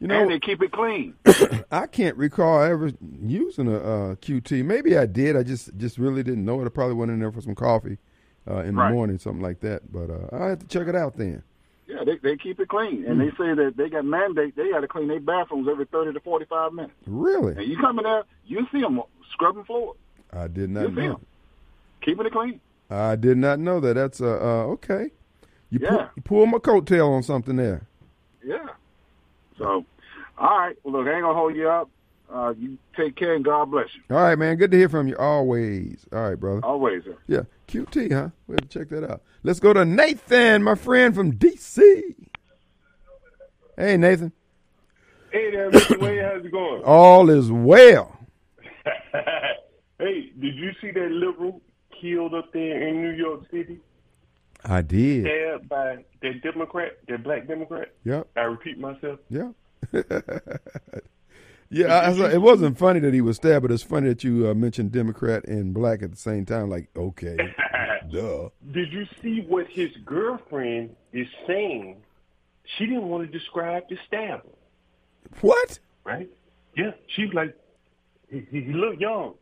You know, and they keep it clean. I can't recall ever using a uh, QT. Maybe I did. I just just really didn't know it. I probably went in there for some coffee uh, in Right. the morning, something like that. But uh, I have to check it out then. Yeah, they they keep it clean, and Hmm. they say that they got mandate. They got to clean their bathrooms every thirty to forty five minutes. Really? And you come in there, you see them scrubbing floors, I did not You see know. keeping it clean. I did not know that. That's uh, uh okay. You pull, Yeah. you pull my coattail on something there. Yeah. So, all right. Well, look, I ain't gonna hold you up. Uh, you take care and God bless you. All right, man. Good to hear from you always. All right, brother. Always. Sir. Yeah, QT, huh? We have to check that out. Let's go to Nathan, my friend from DC. Hey, Nathan. Hey there, Mr. Wade, how's it going? All is well. hey, did you see that liberal killed up there in New York City? I did. Stabbed by that Democrat, that black Democrat? Yep. I repeat myself. Yeah. yeah, I, I it wasn't funny that he was stabbed, but it's funny that you uh, mentioned Democrat and black at the same time. Like, okay, duh. Did you see what his girlfriend is saying? She didn't want to describe the stabber, What? right? Yeah, she's like, he, he he looked young,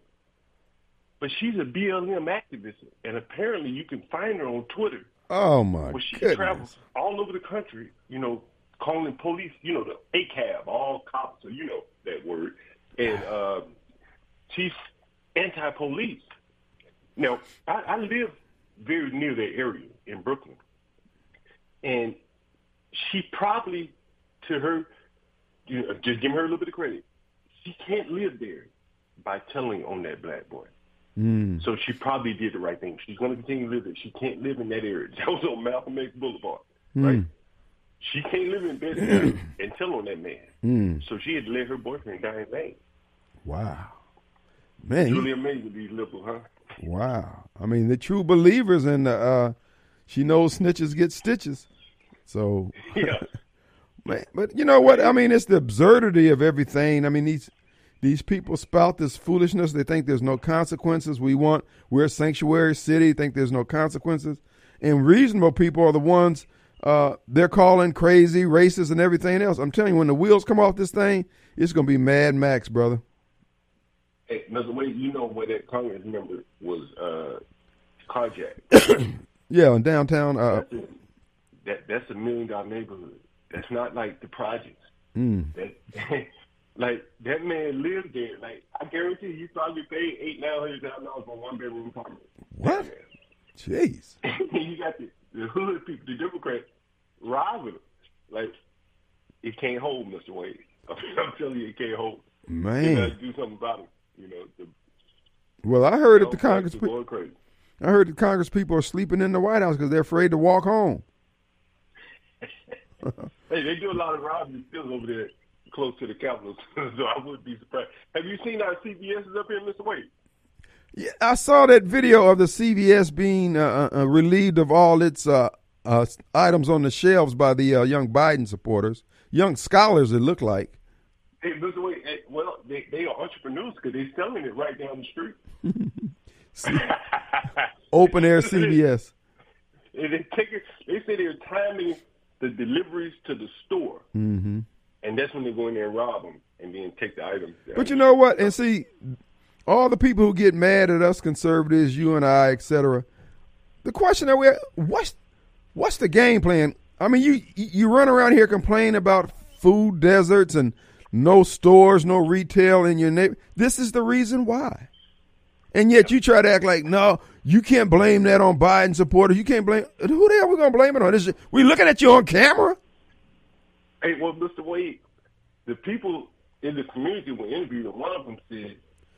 but she's a BLM activist, and apparently you can find her on Twitter. Oh my Well, she goodness. travels all over the country, you know, calling police, you know, the ACAB, all cops, so you know that word. And uh, she's anti-police. Now, I, I live very near that area in Brooklyn. And she probably, to her, you know, just give her a little bit of credit, she can't live there by telling on that black boy. Mm. So she probably did the right thing. She's going to continue to live there. She can't live in that area. That was on Malcolm X Boulevard, right? She can't live in Bed and tell on that man. Mm. So she had to let her boyfriend die in vain. Wow. Man, It's you- really amazing these liberals, huh? wow. I mean, the true believers in the, uh, she knows snitches get stitches. So, Yeah. Man, but you know what? I mean, it's the absurdity of everything. I mean, these these people spout this foolishness. They think there's no consequences. We want we're a sanctuary city. Think there's no consequences. And reasonable people are the ones uh, they're calling crazy, racist, and everything else. I'm telling you, when the wheels come off this thing, it's gonna be Mad Max, brother. Hey, Mr. Wade, you know where that Congress member was uh, carjacked. Yeah, in downtown. Uh, That's, a, that, that's a million dollar neighborhood. That's not like the projects. mm, That, like that man lived there. Like I guarantee you, probably paid eight nine hundred thousand dollars for one bedroom apartment. what? Jeez. you got the, the hood people, the Democrats, robbing him. Like it can't hold, Mr. Wade. I'm telling you, it can't hold. You got to Man. do something about it. You know, the Well, I heard that the Congress. people. crazy. I heard the Congress people are sleeping in the White House because they're afraid to walk home. Hey, they do a lot of robberies still over there close to the Capitol, so I wouldn't be surprised. Have you seen our CVSs up here, Mr. Wade? Yeah, I saw that video of the CVS being uh, uh, relieved of all its uh, uh, items on the shelves by the uh, young Biden supporters, young scholars. It looked like. Hey, Mr. Wade, well, they, they are entrepreneurs because they're selling it right down the street. Open air CVS. They take it. They say they're timing the deliveries to the store, hmm and that's when they go in there and rob them, and then take the items. But you know what? And see, all the people who get mad at us conservatives, you and I, etc. The question that we what's what's the game plan? I mean, you you run around here complaining about food deserts and no stores, no retail in your neighbor. This is the reason why. And yet you try to act like no, you can't blame that on Biden supporters. You can't blame who the hell we gonna blame it on? This is, we looking at you on camera. Hey, well, Mr. Wade, the people in the community were interviewed, and one of them said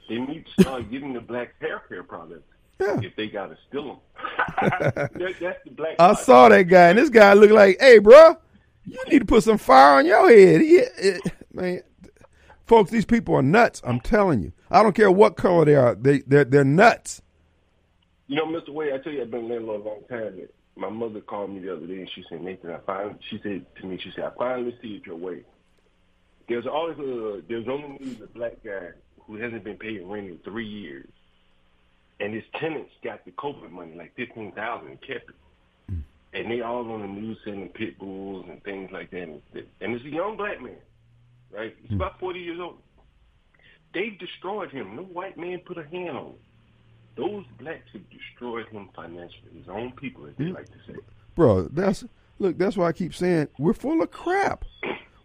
they need to start giving the black hair care products Yeah. if they got to steal them. that, that's the black. I saw that guy, and this guy looked like, "Hey, bro, you need to put some fire on your head." He, it, man, folks, these people are nuts. I'm telling you. I don't care what color they are. They they're they're nuts. You know, Mr. Wade, I tell you, I've been a landlord a long time. My mother called me the other day and she said, Nathan, I finally, she said to me, she said, I finally see it your way. There's always a, there's only news a black guy who hasn't been paying rent in three years, and his tenants got the COVID money, like fifteen thousand, and kept it. And they all on the news selling pit bulls and things like that. And it's a young black man, right? He's hmm. about forty years old. They destroyed him. No white man put a hand on him. Those blacks have destroyed him financially. His own people, as they mm. like to say. Bro, that's look, that's why I keep saying we're full of crap.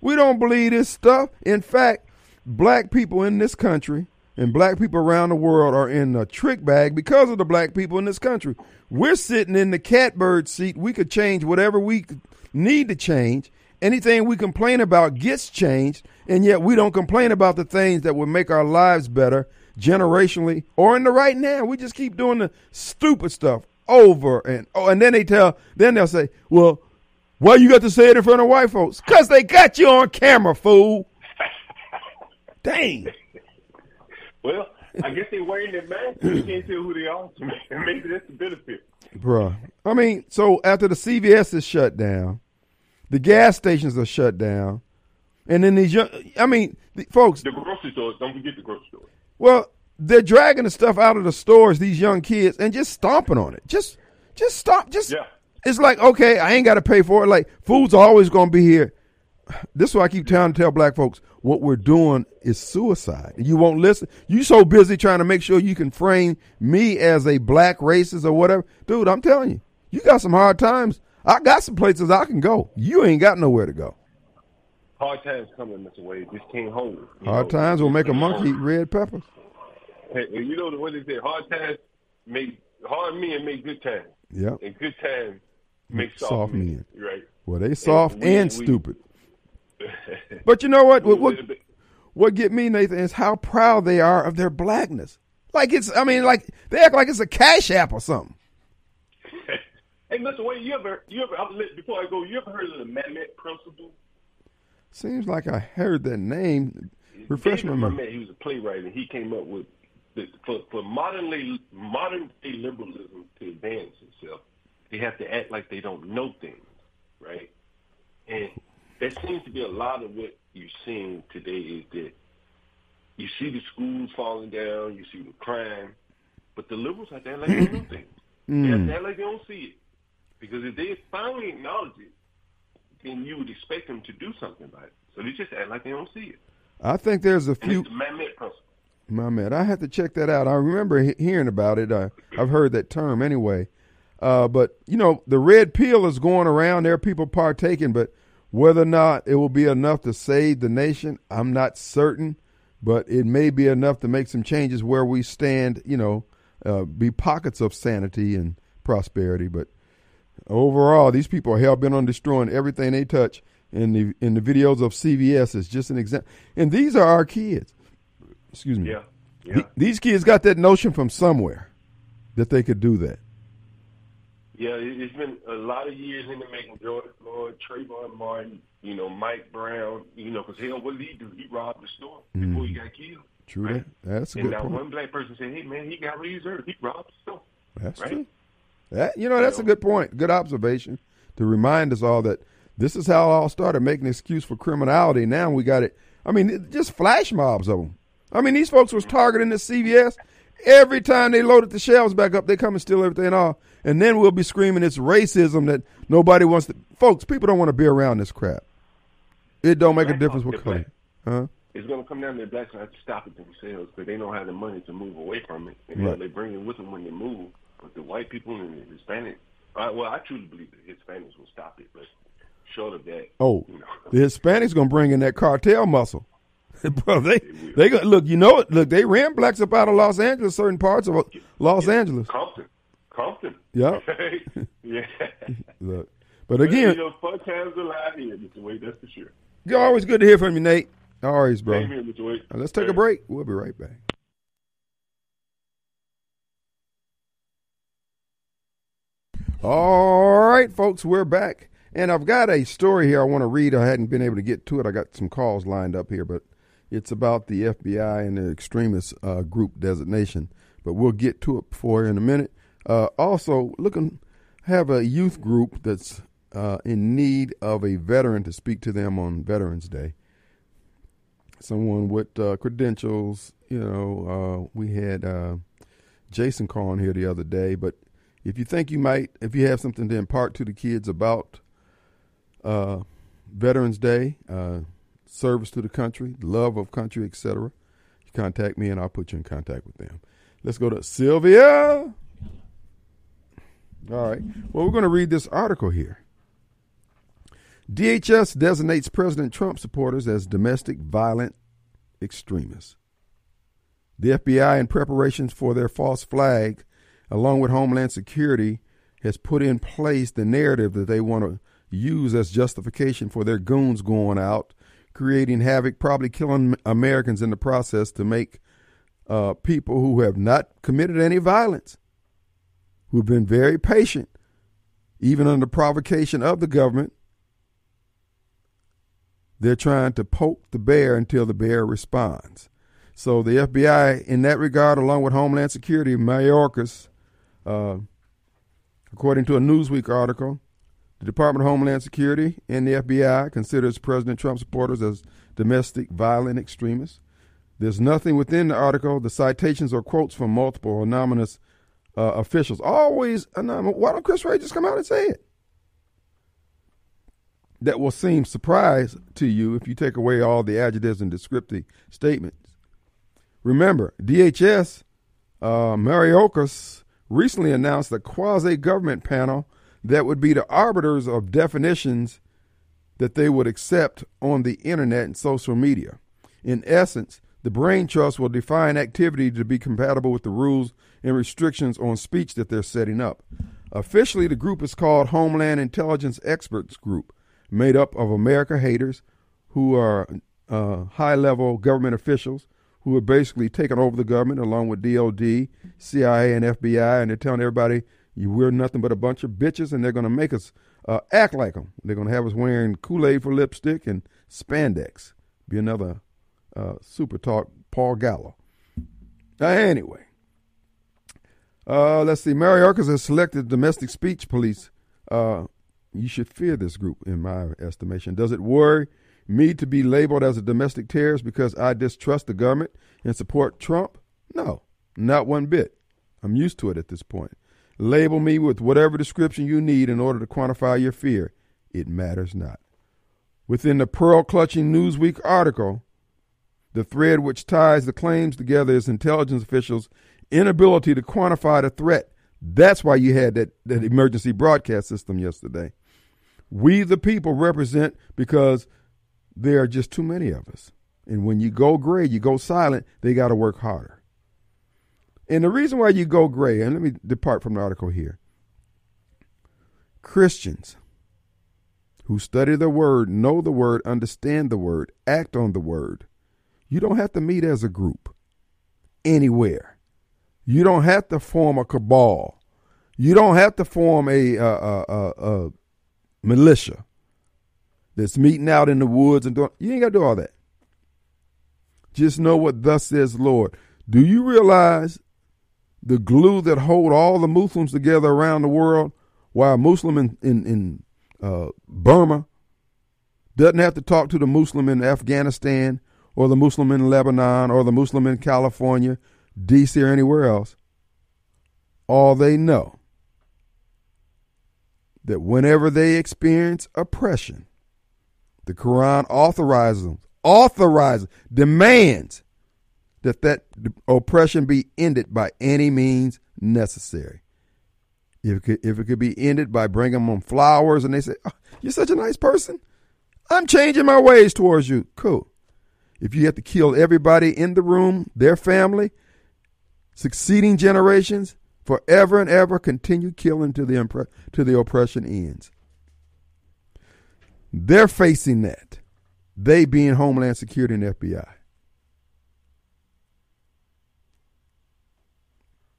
We don't believe this stuff. In fact, black people in this country and black people around the world are in a trick bag because of the black people in this country. We're sitting in the catbird seat. We could change whatever we need to change. Anything we complain about gets changed, and yet we don't complain about the things that would make our lives better generationally or in the right now. We just keep doing the stupid stuff over and oh, and then they tell, then they'll say, "Well, why you got to say it in front of white folks? Cause they got you on camera, fool." Dang. Well, I guess they're wearing their mask. You can't tell who they are. Maybe that's the benefit. Bruh. I mean, so after the CVS is shut down, the gas stations are shut down, and then these young, I mean, the, folks. The grocery stores, don't forget the grocery store. Well, they're dragging the stuff out of the stores, these young kids, and just stomping on it. Just, just stop. Just, yeah. it's like, okay, I ain't got to pay for it. Like, food's always going to be here. This is why I keep trying to tell black folks what we're doing is suicide. You won't listen. You so busy trying to make sure you can frame me as a black racist or whatever. Dude, I'm telling you, you got some hard times. I got some places I can go. You ain't got nowhere to go. Hard times coming, Mr. Wade. Just can't hold it. Hard know, times will make a monkey eat red peppers. Hey, you know what they say? Hard times make hard men make good times. Yeah. And good times make soft, soft men. men. Right. Well, they soft and, we, and we, stupid. but you know what? What, what? what get me, Nathan, is how proud they are of their blackness. Like it's, I mean, like they act like it's a cash app or something. hey, Mr. Wade, you ever, you ever, before I go, you ever heard of the Mamet principle? Seems like I heard that name. Refresh my memory. He was a playwright, and he came up with the, for for modern day, modern day liberalism to advance itself. They have to act like they don't know things, right? And that seems to be a lot of what you're seeing today is that you see the schools falling down, you see the crime, but the liberals have to act like they know things. Mm. They have to act like they don't see it. Because if they finally acknowledge it, then you would expect them to do something about it. So they just act like they don't see it. I think there's a few. Principle. Mamet. I have to check that out. I remember he- hearing about it. Uh, I've heard that term anyway. Uh, but, you know, the red pill is going around. There are people partaking, but whether or not it will be enough to save the nation, I'm not certain, but it may be enough to make some changes where we stand, you know, uh, be pockets of sanity and prosperity. But overall, these people are hell bent on destroying everything they touch. In the in the videos of CVS is just an example, and these are our kids. Excuse me. Yeah. yeah. these kids got that notion from somewhere that they could do that. Yeah, it's been a lot of years in the making. George Floyd, Trayvon Martin, you know, Mike Brown, you know, because hell, what did he do? He robbed the store mm. before he got killed. True right? that. That's a and good now point. one black person said, "Hey, man, he got reserved. He robbed the store." That's right? true. That you know, that's a good point. Good observation to remind us all that this is how it all started, making excuse for criminality. Now we got it. I mean, just flash mobs of them. I mean, these folks was targeting the CVS. Every time they loaded the shelves back up, they come and steal everything off. And then we'll be screaming it's racism that nobody wants to. Folks, people don't want to be around this crap. It don't make a difference what color. Huh? It's going to come down to the blacks have to stop it themselves because they don't have the money to move away from it. And right. they bring it with them when they move. But the white people and the Hispanic, uh, well, I truly believe the Hispanics will stop it. But short of that, oh, you know. the Hispanics going to bring in that cartel muscle. Bro, they they go, look. You know it. Look, they ran blacks up out of Los Angeles, certain parts of Los yeah. Angeles. Compton, Compton. Yeah. yeah. look, but again, you know, fun times alive here, Mr. Wade. That's for sure. You're always good to hear from you, Nate. Always, bro. Same here, Mr. Wade. Now, let's take a break. We'll be right back. All right, folks, we're back. And I've got a story here I want to read. I hadn't been able to get to it. I got some calls lined up here, but It's about the FBI and the extremist uh, group designation, but we'll get to it for in a minute. Uh, also, looking have a youth group that's uh, in need of a veteran to speak to them on Veterans Day. Someone with uh, credentials, you know. Uh, we had uh, Jason calling here the other day, but if you think you might, if you have something to impart to the kids about uh, Veterans Day, uh, service to the country, love of country, etc., contact me and I'll put you in contact with them. Let's go to Sylvia. All right. Well, we're going to read this article here. DHS designates President Trump supporters as domestic violent extremists. The FBI, in preparations for their false flag, along with Homeland Security, has put in place the narrative that they want to use as justification for their goons going out, creating havoc, probably killing Americans in the process to make uh, people who have not committed any violence, who've been very patient, even under provocation of the government, they're trying to poke the bear until the bear responds. So the FBI, in that regard, along with Homeland Security, Mayorkas, uh, according to a Newsweek article, the Department of Homeland Security and the FBI considers President Trump supporters as domestic violent extremists. There's nothing within the article. The citations are quotes from multiple anonymous uh, officials. Always anonymous. Why don't Chris Wray just come out and say it? That will seem surprise to you if you take away all the adjectives and descriptive statements. Remember, DHS, uh, Mayorkas recently announced a quasi government panel that would be the arbiters of definitions that they would accept on the internet and social media. In essence, the brain trust will define activity to be compatible with the rules and restrictions on speech that they're setting up. Officially, the group is called Homeland Intelligence Experts Group, made up of America haters who are uh, high level government officials who are basically taking over the government along with DOD, CIA, and FBI, and they're telling everybody we're nothing but a bunch of bitches, and they're going to make us uh, act like them. They're going to have us wearing Kool Aid for lipstick and spandex. Be another uh, super talk, Paul Gallo. Uh, anyway, let's see. Mayorkas has selected domestic speech police. Uh, you should fear this group, in my estimation. Does it worry me to be labeled as a domestic terrorist because I distrust the government and support Trump? No, not one bit. I'm used to it at this point. Label me with whatever description you need in order to quantify your fear. It matters not. Within the pearl clutching Newsweek article, the thread which ties the claims together is intelligence officials' inability to quantify the threat. That's why you had that, that emergency broadcast system yesterday. We, the people, represent because there are just too many of us. And when you go gray, you go silent, they got to work harder. And the reason why you go gray, and let me depart from the article here Christians who study the word, know the word, understand the word, act on the word. You don't have to meet as a group anywhere. You don't have to form a cabal. You don't have to form a, a, a, a militia that's meeting out in the woods and doing. You ain't got to do all that. Just know what thus says Lord. Do you realize the glue that hold all the Muslims together around the world? While a Muslim in in, in uh, Burma doesn't have to talk to the Muslim in Afghanistan or the Muslim in Lebanon or the Muslim in California, D.C. or anywhere else. All they know that whenever they experience oppression, the Quran authorizes, authorizes, demands that that oppression be ended by any means necessary. If it could, if it could be ended by bringing them flowers and they say, oh, "You're such a nice person," I'm changing my ways towards you. Cool. If you have to kill everybody in the room, their family, succeeding generations, forever and ever, continue killing to the to the oppression ends. They're facing that. They being Homeland Security and FBI.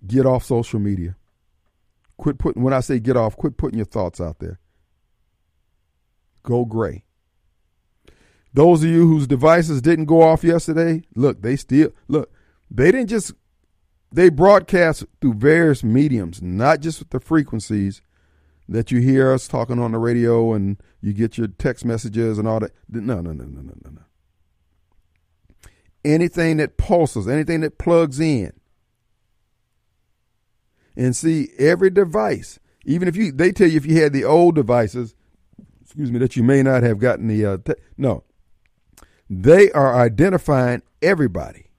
Get off social media. Quit putting, when I say get off, quit putting your thoughts out there. Go gray. Those of you whose devices didn't go off yesterday, look, they still look. They didn't just they broadcast through various mediums, not just with the frequencies that you hear us talking on the radio and you get your text messages and all that. No, no, no, no, no, no, no. Anything that pulses, anything that plugs in. And see, every device, even if you, they tell you if you had the old devices, excuse me, that you may not have gotten the, uh, te- no. They are identifying everybody.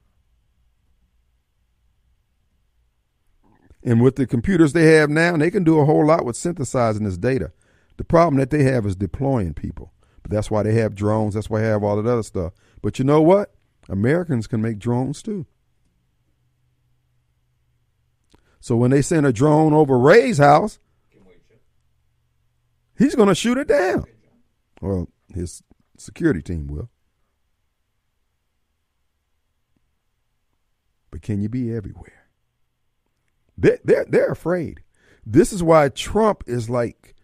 And with the computers they have now, they can do a whole lot with synthesizing this data. The problem that they have is deploying people. But that's why they have drones. That's why they have all that other stuff. But you know what? Americans can make drones too. So when they send a drone over Ray's house, he's going to shoot it down. Well, his security team will. But can you be everywhere? They're, they're, they're afraid. This is why Trump is like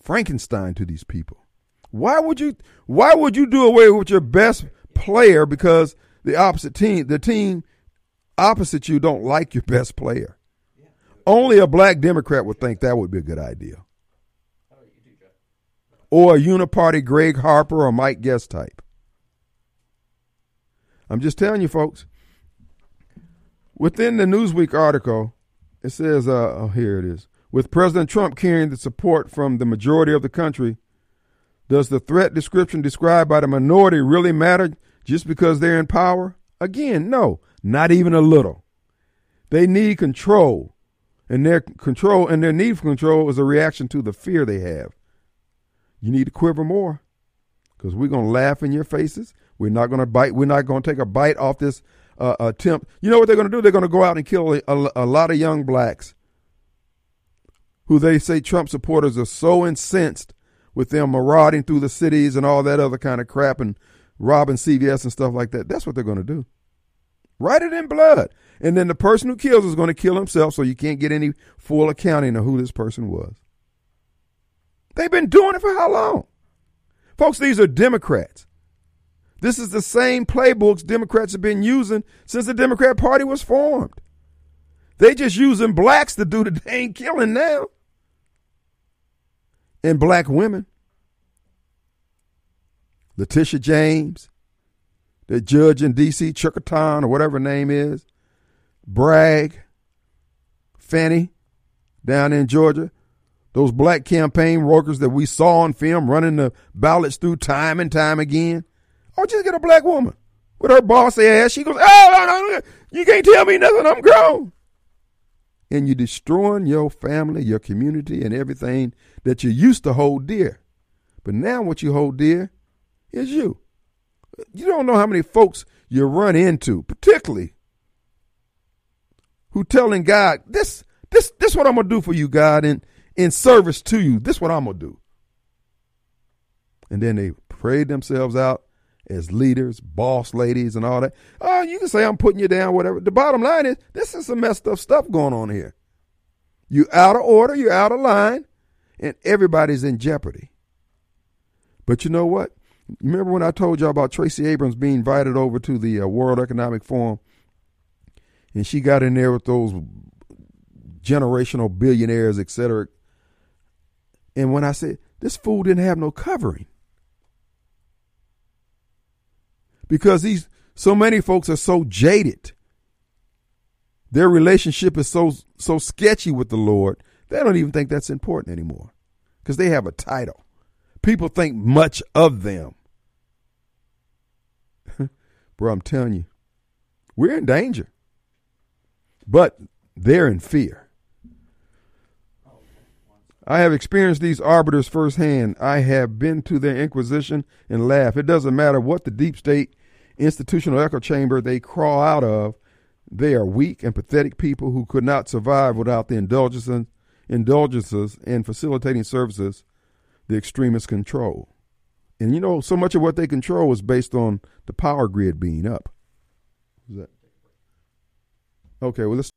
Frankenstein to these people. Why would you why would you do away with your best player because the opposite team the team opposite you don't like your best player? Only a black Democrat would think that would be a good idea. Or a uniparty Gregg Harper or Mike Guest type. I'm just telling you folks. Within the Newsweek article, it says, uh, oh, here it is. With President Trump carrying the support from the majority of the country, does the threat description described by the minority really matter just because they're in power? Again, no, not even a little. They need control, and their control and their need for control is a reaction to the fear they have. You need to quiver more, because we're gonna laugh in your faces. We're not gonna bite. We're not gonna take a bite off this uh, attempt. You know what they're going to do? They're going to go out and kill a, a, a lot of young blacks who they say Trump supporters are so incensed with them marauding through the cities and all that other kind of crap and robbing CVS and stuff like that. That's what they're going to do. Write it in blood. And then the person who kills is going to kill himself so you can't get any full accounting of who this person was. They've been doing it for how long? Folks, these are Democrats. This is the same playbooks Democrats have been using since the Democrat Party was formed. They just using blacks to do the dang killing now. And black women. Letitia James, the judge in D.C., Chircaton, or whatever her name is, Bragg, Fani, down in Georgia, those black campaign workers that we saw on film running the ballots through time and time again. Or just get a black woman with her bossy ass. She goes, oh, no, no, you can't tell me nothing. I'm grown. And you're destroying your family, your community, and everything that you used to hold dear. But now what you hold dear is you. You don't know how many folks you run into, particularly who telling God, this, this, this what I'm gonna do for you, God, in, in service to you. This is what I'm gonna do. And then they prayed themselves out as leaders, boss ladies, and all that. Oh, you can say I'm putting you down, whatever. The bottom line is this is some messed up stuff going on here. You out of order, you're out of line, and everybody's in jeopardy. But you know what? Remember when I told y'all about Tracy Abrams being invited over to the uh, World Economic Forum, and she got in there with those generational billionaires, etc. And when I said this fool didn't have no covering, because these so many folks are so jaded. Their relationship is so so sketchy with the Lord. They don't even think that's important anymore because they have a title. People think much of them. Bro, I'm telling you, we're in danger. But they're in fear. I have experienced these arbiters firsthand. I have been to their inquisition and laugh. It doesn't matter what the deep state institutional echo chamber they crawl out of, they are weak and pathetic people who could not survive without the indulgences, indulgences and facilitating services the extremists control. And you know, so much of what they control is based on the power grid being up. Okay, well, let's.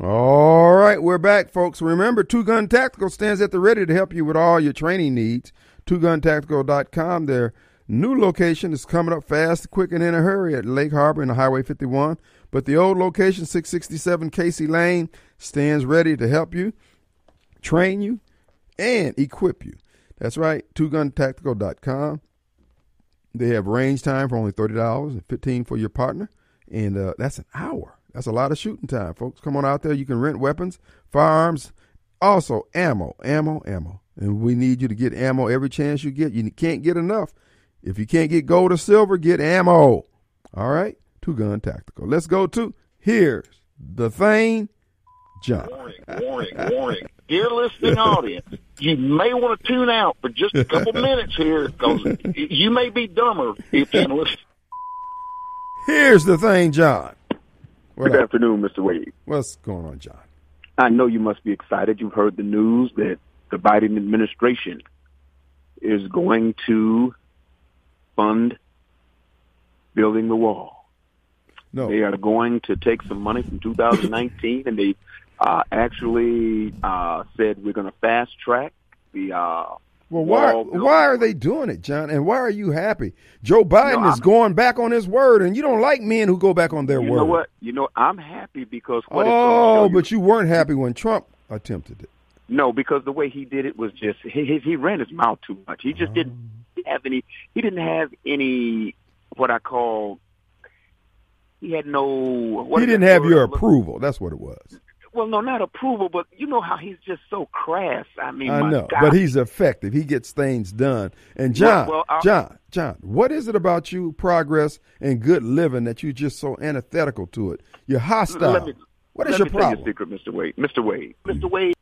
All right, we're back, folks. Remember, Two Gun Tactical stands at the ready to help you with all your training needs. TwoGunTactical.com. They're New location is coming up fast, quick, and in a hurry at Lake Harbor and Highway 51. But the old location, 667 Casey Lane, stands ready to help you, train you, and equip you. That's right, twoguntactical.com. They have range time for only $30 and 15 for your partner. And uh, that's an hour. That's a lot of shooting time, folks. Come on out there. You can rent weapons, firearms, also ammo, ammo, ammo. And we need you to get ammo every chance you get. You can't get enough. If you can't get gold or silver, get ammo. All right? Two Gun Tactical. Let's go to here's the thing, John. Warning, warning, warning. Dear listening audience, you may want to tune out for just a couple minutes here because you may be dumber if you listen. Here's the thing, John. What Good up? afternoon, Mr. Wade. What's going on, John? I know you must be excited. You've heard the news that the Biden administration is going to fund building the wall. No. They are going to take some money from 2019, and they uh, actually uh, said we're going to fast track the. Uh, Well, why why are they doing it, John? And why are you happy? Joe Biden No, is going back on his word, and you don't like men who go back on their You word. You know what? You know I'm happy because what Oh, but you weren't happy when Trump attempted it. No, because the way he did it was just he he, he ran his mouth too much. He just didn't have any. He didn't have any what I call. He had no. What he didn't have your approval. That's what it was. Well, no, not approval, but you know how he's just so crass. I mean, I know, God. but he's effective. He gets things done. And John, well, I'll- John, John, what is it about you, progress and good living, that you're just so antithetical to it? You're hostile. Me, what is your me tell you a problem? secret, Mr. Wade. Mr. Wade. Mr. Mm. Wade.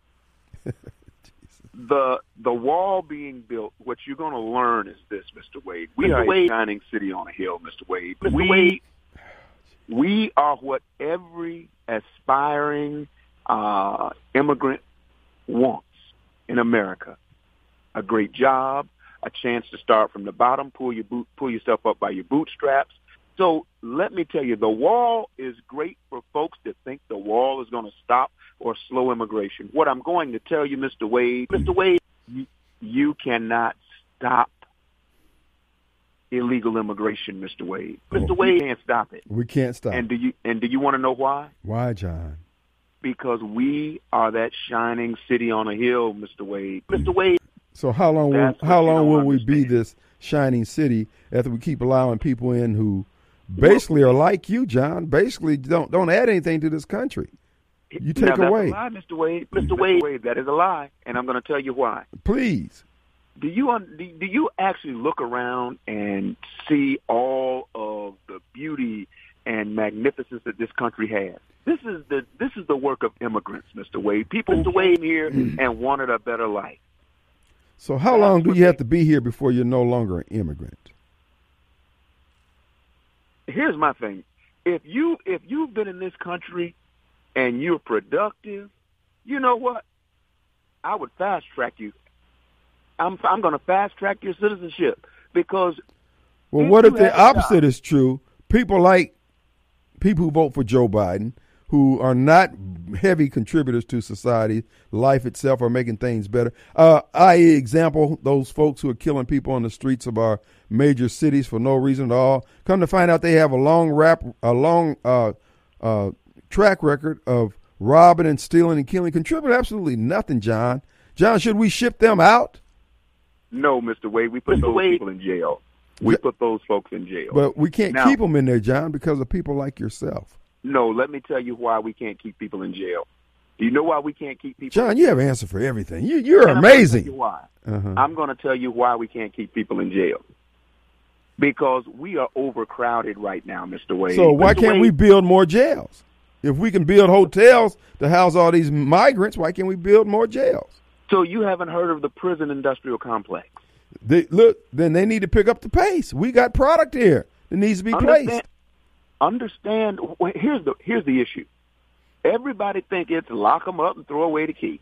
the the wall being built. What you're going to learn is this, Mr. Wade. We Mr. are Wade. a shining city on a hill, Mr. Wade. Mr. We Wade. we are what every aspiring uh, immigrant wants in America: a great job, a chance to start from the bottom, pull your boot, pull yourself up by your bootstraps. So let me tell you, the wall is great for folks that think the wall is going to stop or slow immigration. What I'm going to tell you, Mr. Wade, Mr. Wade, you, you cannot stop illegal immigration, Mr. Wade. Oh, Mr. Wade you can't stop it. We can't stop. And do you and do you want to know why? Why, John? Because we are that shining city on a hill, Mr. Wade. Mr. Mm. Wade. So how long will how long will we be this shining city after we keep allowing people in who basically are like you, John? Basically, don't don't add anything to this country. You take now, that's away. a lie, Mr. Wade. Mr. Wade, that is a lie, and I'm going to tell you why. Please. Do you do, you actually look around and see all of the beauty and magnificence that this country has? This is the this is the work of immigrants, Mr. Wade. People came here and wanted a better life. So how long do you have to be here before you're no longer an immigrant? Here's my thing: if you if you've been in this country and you're productive, you know what? I would fast track you. I'm I'm going to fast track your citizenship because Well, If what if the a job- opposite is true? People like people who vote for Joe Biden, who are not heavy contributors to society, life itself, are making things better. Uh, i.e., example, those folks who are killing people on the streets of our major cities for no reason at all. Come to find out, they have a long rap, a long uh, uh, track record of robbing and stealing and killing. Contribute absolutely nothing, John. John, should we ship them out? No, Mr. Wade, we put Mr. those Wade. people in jail. We put those folks in jail. But we can't Now- keep them in there, John, because of people like yourself. No, let me tell you why we can't keep people in jail. Do you know why we can't keep people? John, you have an answer for everything. You, you're And I'm gonna tell amazing. you why? Uh-huh. I'm going to tell you why we can't keep people in jail. Because we are overcrowded right now, Mr. Wade. So why Mr. can't we build more jails? If we can build hotels to house all these migrants, why can't we build more jails? So you haven't heard of the prison industrial complex? They, look, then they need to pick up the pace. We got product here that needs to be Understand- placed. Understand? well, Here's the here's the issue. Everybody think it's lock them up and throw away the key.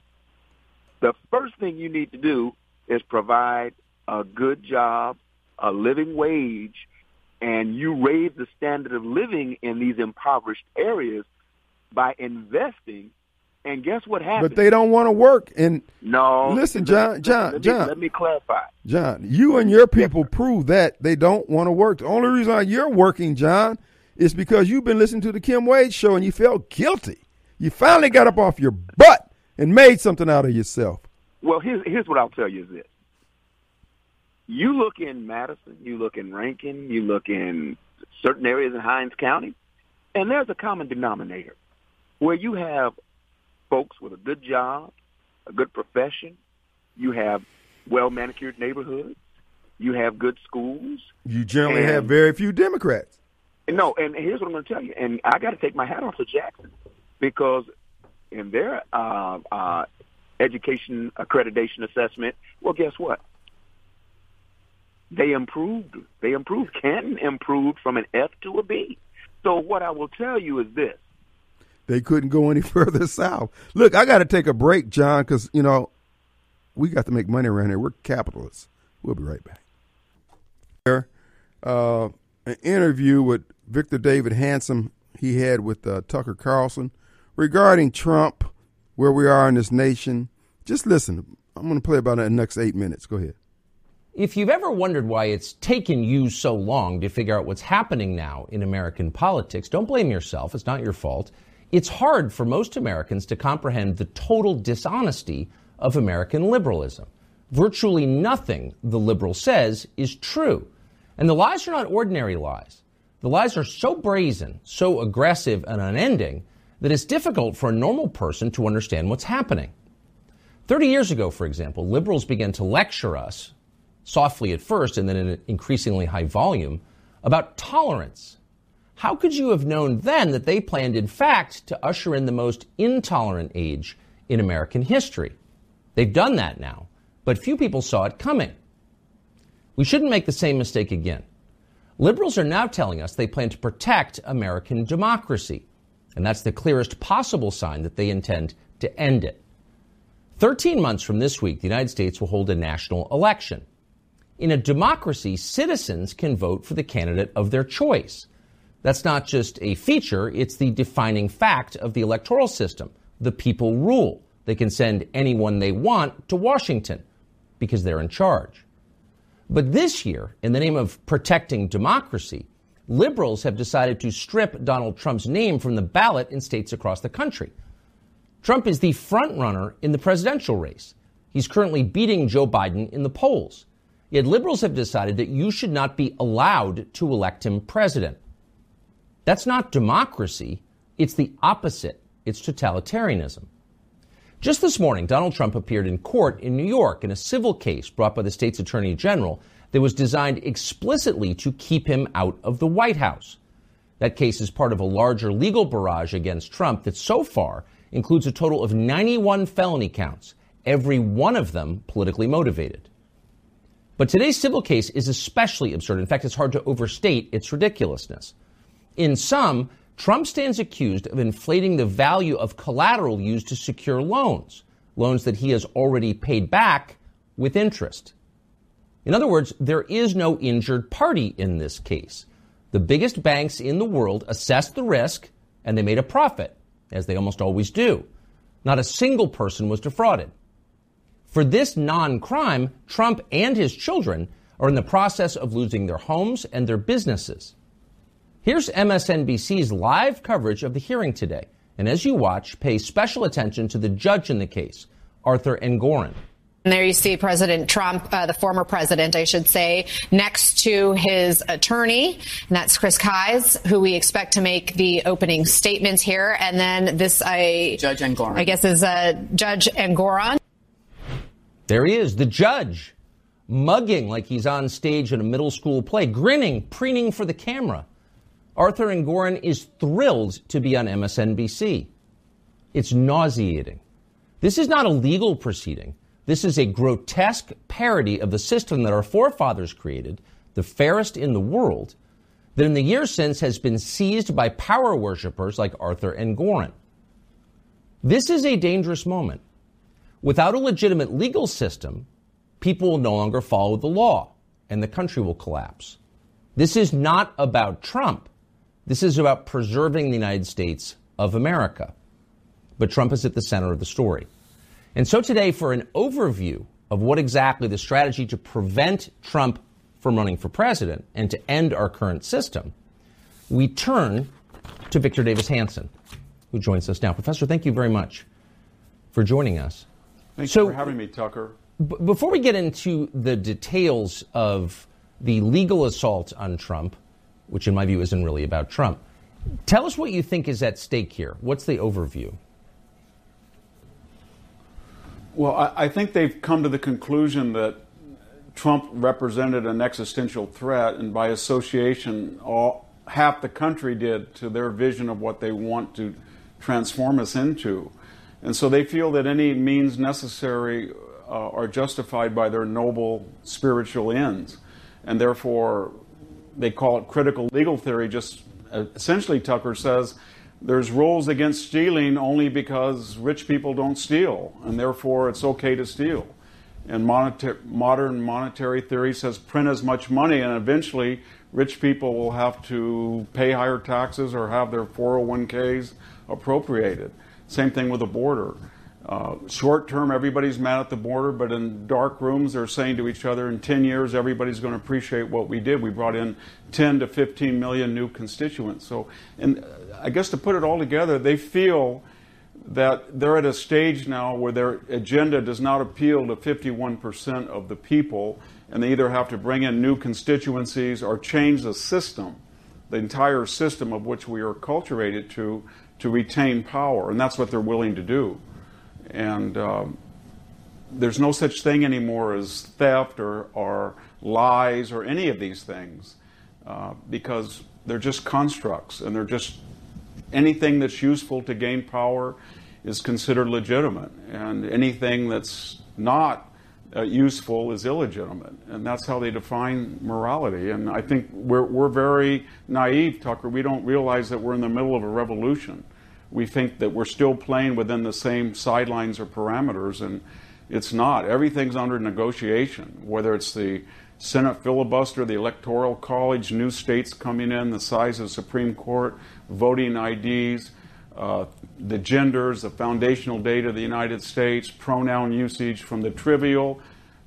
The first thing you need to do is provide a good job, a living wage, and you raise the standard of living in these impoverished areas by investing And guess what happened? But they don't want to work. And no, listen, John, John, let me, John. Let me clarify. John, you and your people prove that they don't want to work. The only reason you're working, John, is because you've been listening to the Kim Wade show and you felt guilty. You finally got up off your butt and made something out of yourself. Well, here's here's what I'll tell you is this. You look in Madison, you look in Rankin, you look in certain areas in Hinds County, and there's a common denominator where you have folks with a good job, a good profession, you have well manicured neighborhoods, you have good schools. You generally have very few Democrats. No, and here's what I'm going to tell you, and I got to take my hat off to Jackson because in their uh, uh, education accreditation assessment, well, guess what? They improved. They improved. Canton improved from an F to a B. So what I will tell you is this: they couldn't go any further south. Look, I got to take a break, John, because you know we got to make money around here. We're capitalists. We'll be right back. Uh, an interview with Victor Davis Hanson he had with uh, Tucker Carlson regarding Trump, where we are in this nation. Just listen. I'm going to play about it in the next eight minutes. Go ahead. If you've ever wondered why it's taken you so long to figure out what's happening now in American politics, don't blame yourself. It's not your fault. It's hard for most Americans to comprehend the total dishonesty of American liberalism. Virtually nothing the liberal says is true. And the lies are not ordinary lies. The lies are so brazen, so aggressive and unending that it's difficult for a normal person to understand what's happening. 30 years ago, for example, liberals began to lecture us, softly at first and then in an increasingly high volume, about tolerance. How could you have known then that they planned, in fact, to usher in the most intolerant age in American history? They've done that now, but few people saw it coming. We shouldn't make the same mistake again. Liberals are now telling us they plan to protect American democracy, and that's the clearest possible sign that they intend to end it. 13 months from this week, the United States will hold a national election. In a democracy, citizens can vote for the candidate of their choice. That's not just a feature, it's the defining fact of the electoral system. The people rule. They can send anyone they want to Washington because they're in charge. But this year, in the name of protecting democracy, liberals have decided to strip Donald Trump's name from the ballot in states across the country. Trump is the frontrunner in the presidential race. He's currently beating Joe Biden in the polls. Yet liberals have decided that you should not be allowed to elect him president. That's not democracy. It's the opposite. It's totalitarianism. Just this morning, Donald Trump appeared in court in New York in a civil case brought by the state's attorney general that was designed explicitly to keep him out of the White House. That case is part of a larger legal barrage against Trump that so far includes a total of 91 felony counts, every one of them politically motivated. But today's civil case is especially absurd. In fact, it's hard to overstate its ridiculousness. In sum, Trump stands accused of inflating the value of collateral used to secure loans, loans that he has already paid back with interest. In other words, there is no injured party in this case. The biggest banks in the world assessed the risk and they made a profit, as they almost always do. Not a single person was defrauded. For this non crime, Trump and his children are in the process of losing their homes and their businesses. Here's MSNBC's live coverage of the hearing today. And as you watch, pay special attention to the judge in the case, Arthur Engoron. And there you see President Trump, uh, the former president, I should say, next to his attorney, and that's Chris Kise, who we expect to make the opening statements here. And then this, I Judge Engoron, I guess, is uh, Judge Engoron. There he is, the judge, mugging like he's on stage in a middle school play, grinning, preening for the camera. Arthur Engoron is thrilled to be on MSNBC. It's nauseating. This is not a legal proceeding. This is a grotesque parody of the system that our forefathers created, the fairest in the world, that in the years since has been seized by power worshippers like Arthur Engoron. This is a dangerous moment. Without a legitimate legal system, people will no longer follow the law and the country will collapse. This is not about Trump. This is about preserving the United States of America. but Trump is at the center of the story. And so today, for an overview of what exactly the strategy to prevent Trump from running for president and to end our current system, we turn to Victor Davis Hanson, who joins us now. Professor, thank you very much for joining us. Thank so, you for having me, Tucker. B- before we get into the details of the legal assault on Trump, which in my view isn't really about Trump, tell us what you think is at stake here. What's the overview? Well, I, think they've come to the conclusion that Trump represented an existential threat, and by association, all, half the country did to their vision of what they want to transform us into. And so they feel that any means necessary uh, are justified by their noble spiritual ends. And therefore, they call it critical legal theory. Just uh, essentially, Tucker says there's rules against stealing only because rich people don't steal, and therefore it's okay to steal. And modern monetary theory says print as much money, and eventually rich people will have to pay higher taxes or have their 401ks appropriated. Same thing with the border. Uh, short term, everybody's mad at the border, but in dark rooms, they're saying to each other, in 10 years, everybody's going to appreciate what we did. We brought in 10 to 15 million new constituents. So, and I guess to put it all together, they feel that they're at a stage now where their agenda does not appeal to 51% of the people, and they either have to bring in new constituencies or change the system, the entire system of which we are cultivated to, to retain power. And that's what they're willing to do. And um, there's no such thing anymore as theft or, or lies or any of these things uh, because they're just constructs and they're just anything that's useful to gain power is considered legitimate, and anything that's not uh, useful is illegitimate. And that's how they define morality. And I think we're, we're very naive, Tucker. We don't realize that we're in the middle of a revolution we think that we're still playing within the same sidelines or parameters, and it's not. Everything's under negotiation, whether it's the Senate filibuster, the Electoral College, new states coming in, the size of Supreme Court, voting IDs, uh, the genders, the foundational data of the United States, pronoun usage from the trivial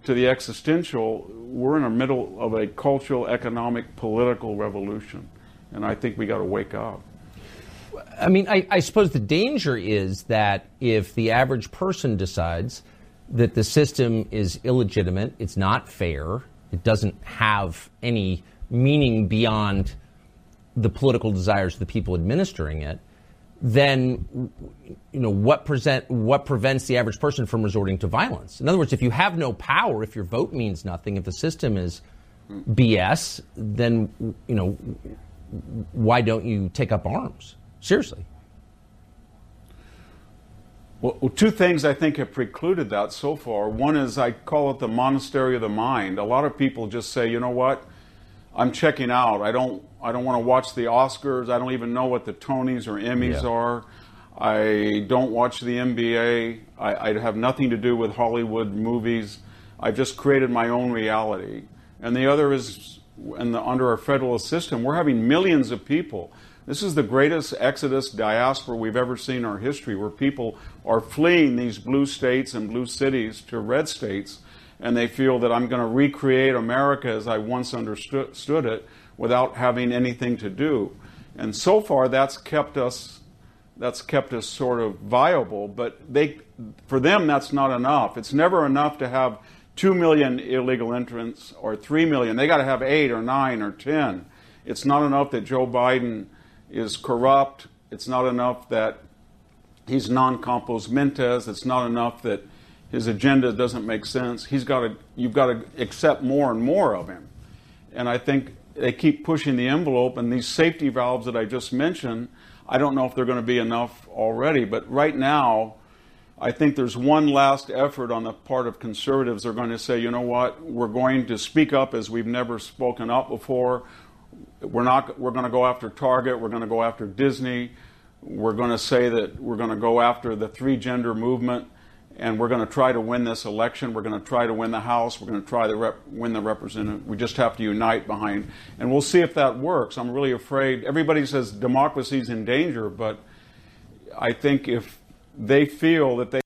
to the existential. We're in the middle of a cultural, economic, political revolution. And I think we got to wake up. I mean, I, I, suppose the danger is that if the average person decides that the system is illegitimate, it's not fair, it doesn't have any meaning beyond the political desires of the people administering it, then you know what present what prevents the average person from resorting to violence. In other words, if you have no power, if your vote means nothing, if the system is BS, then you know why don't you take up arms? Seriously. Well, two things I think have precluded that so far. One is I call it the monastery of the mind. A lot of people just say, you know what, I'm checking out. I don't, I don't want to watch the Oscars. I don't even know what the Tonys or Emmys yeah. are. I don't watch the NBA. I, I have nothing to do with Hollywood movies. I've just created my own reality. And the other is, the, under our federal system, we're having millions of people this is the greatest exodus diaspora we've ever seen in our history, where people are fleeing these blue states and blue cities to red states, and they feel that I'm going to recreate America as I once understood it without having anything to do. And so far, that's kept us that's kept us sort of viable. But they, for them, that's not enough. It's never enough to have two million illegal entrants or three million. They got to have eight or nine or ten. It's not enough that Joe Biden is corrupt. It's not enough that he's non compos mentis. It's not enough that his agenda doesn't make sense. He's got to, you've got to accept more and more of him. And I think they keep pushing the envelope, and these safety valves that I just mentioned, I don't know if they're going to be enough already. But right now, I think there's one last effort on the part of conservatives. They're going to say, you know what, we're going to speak up as we've never spoken up before. We're not. We're going to go after Target. We're going to go after Disney. We're going to say that we're going to go after the three gender movement, and we're going to try to win this election. We're going to try to win the House. We're going to try to rep, win the representative. We just have to unite behind, and we'll see if that works. I'm really afraid. Everybody says democracy's in danger, but I think if they feel that they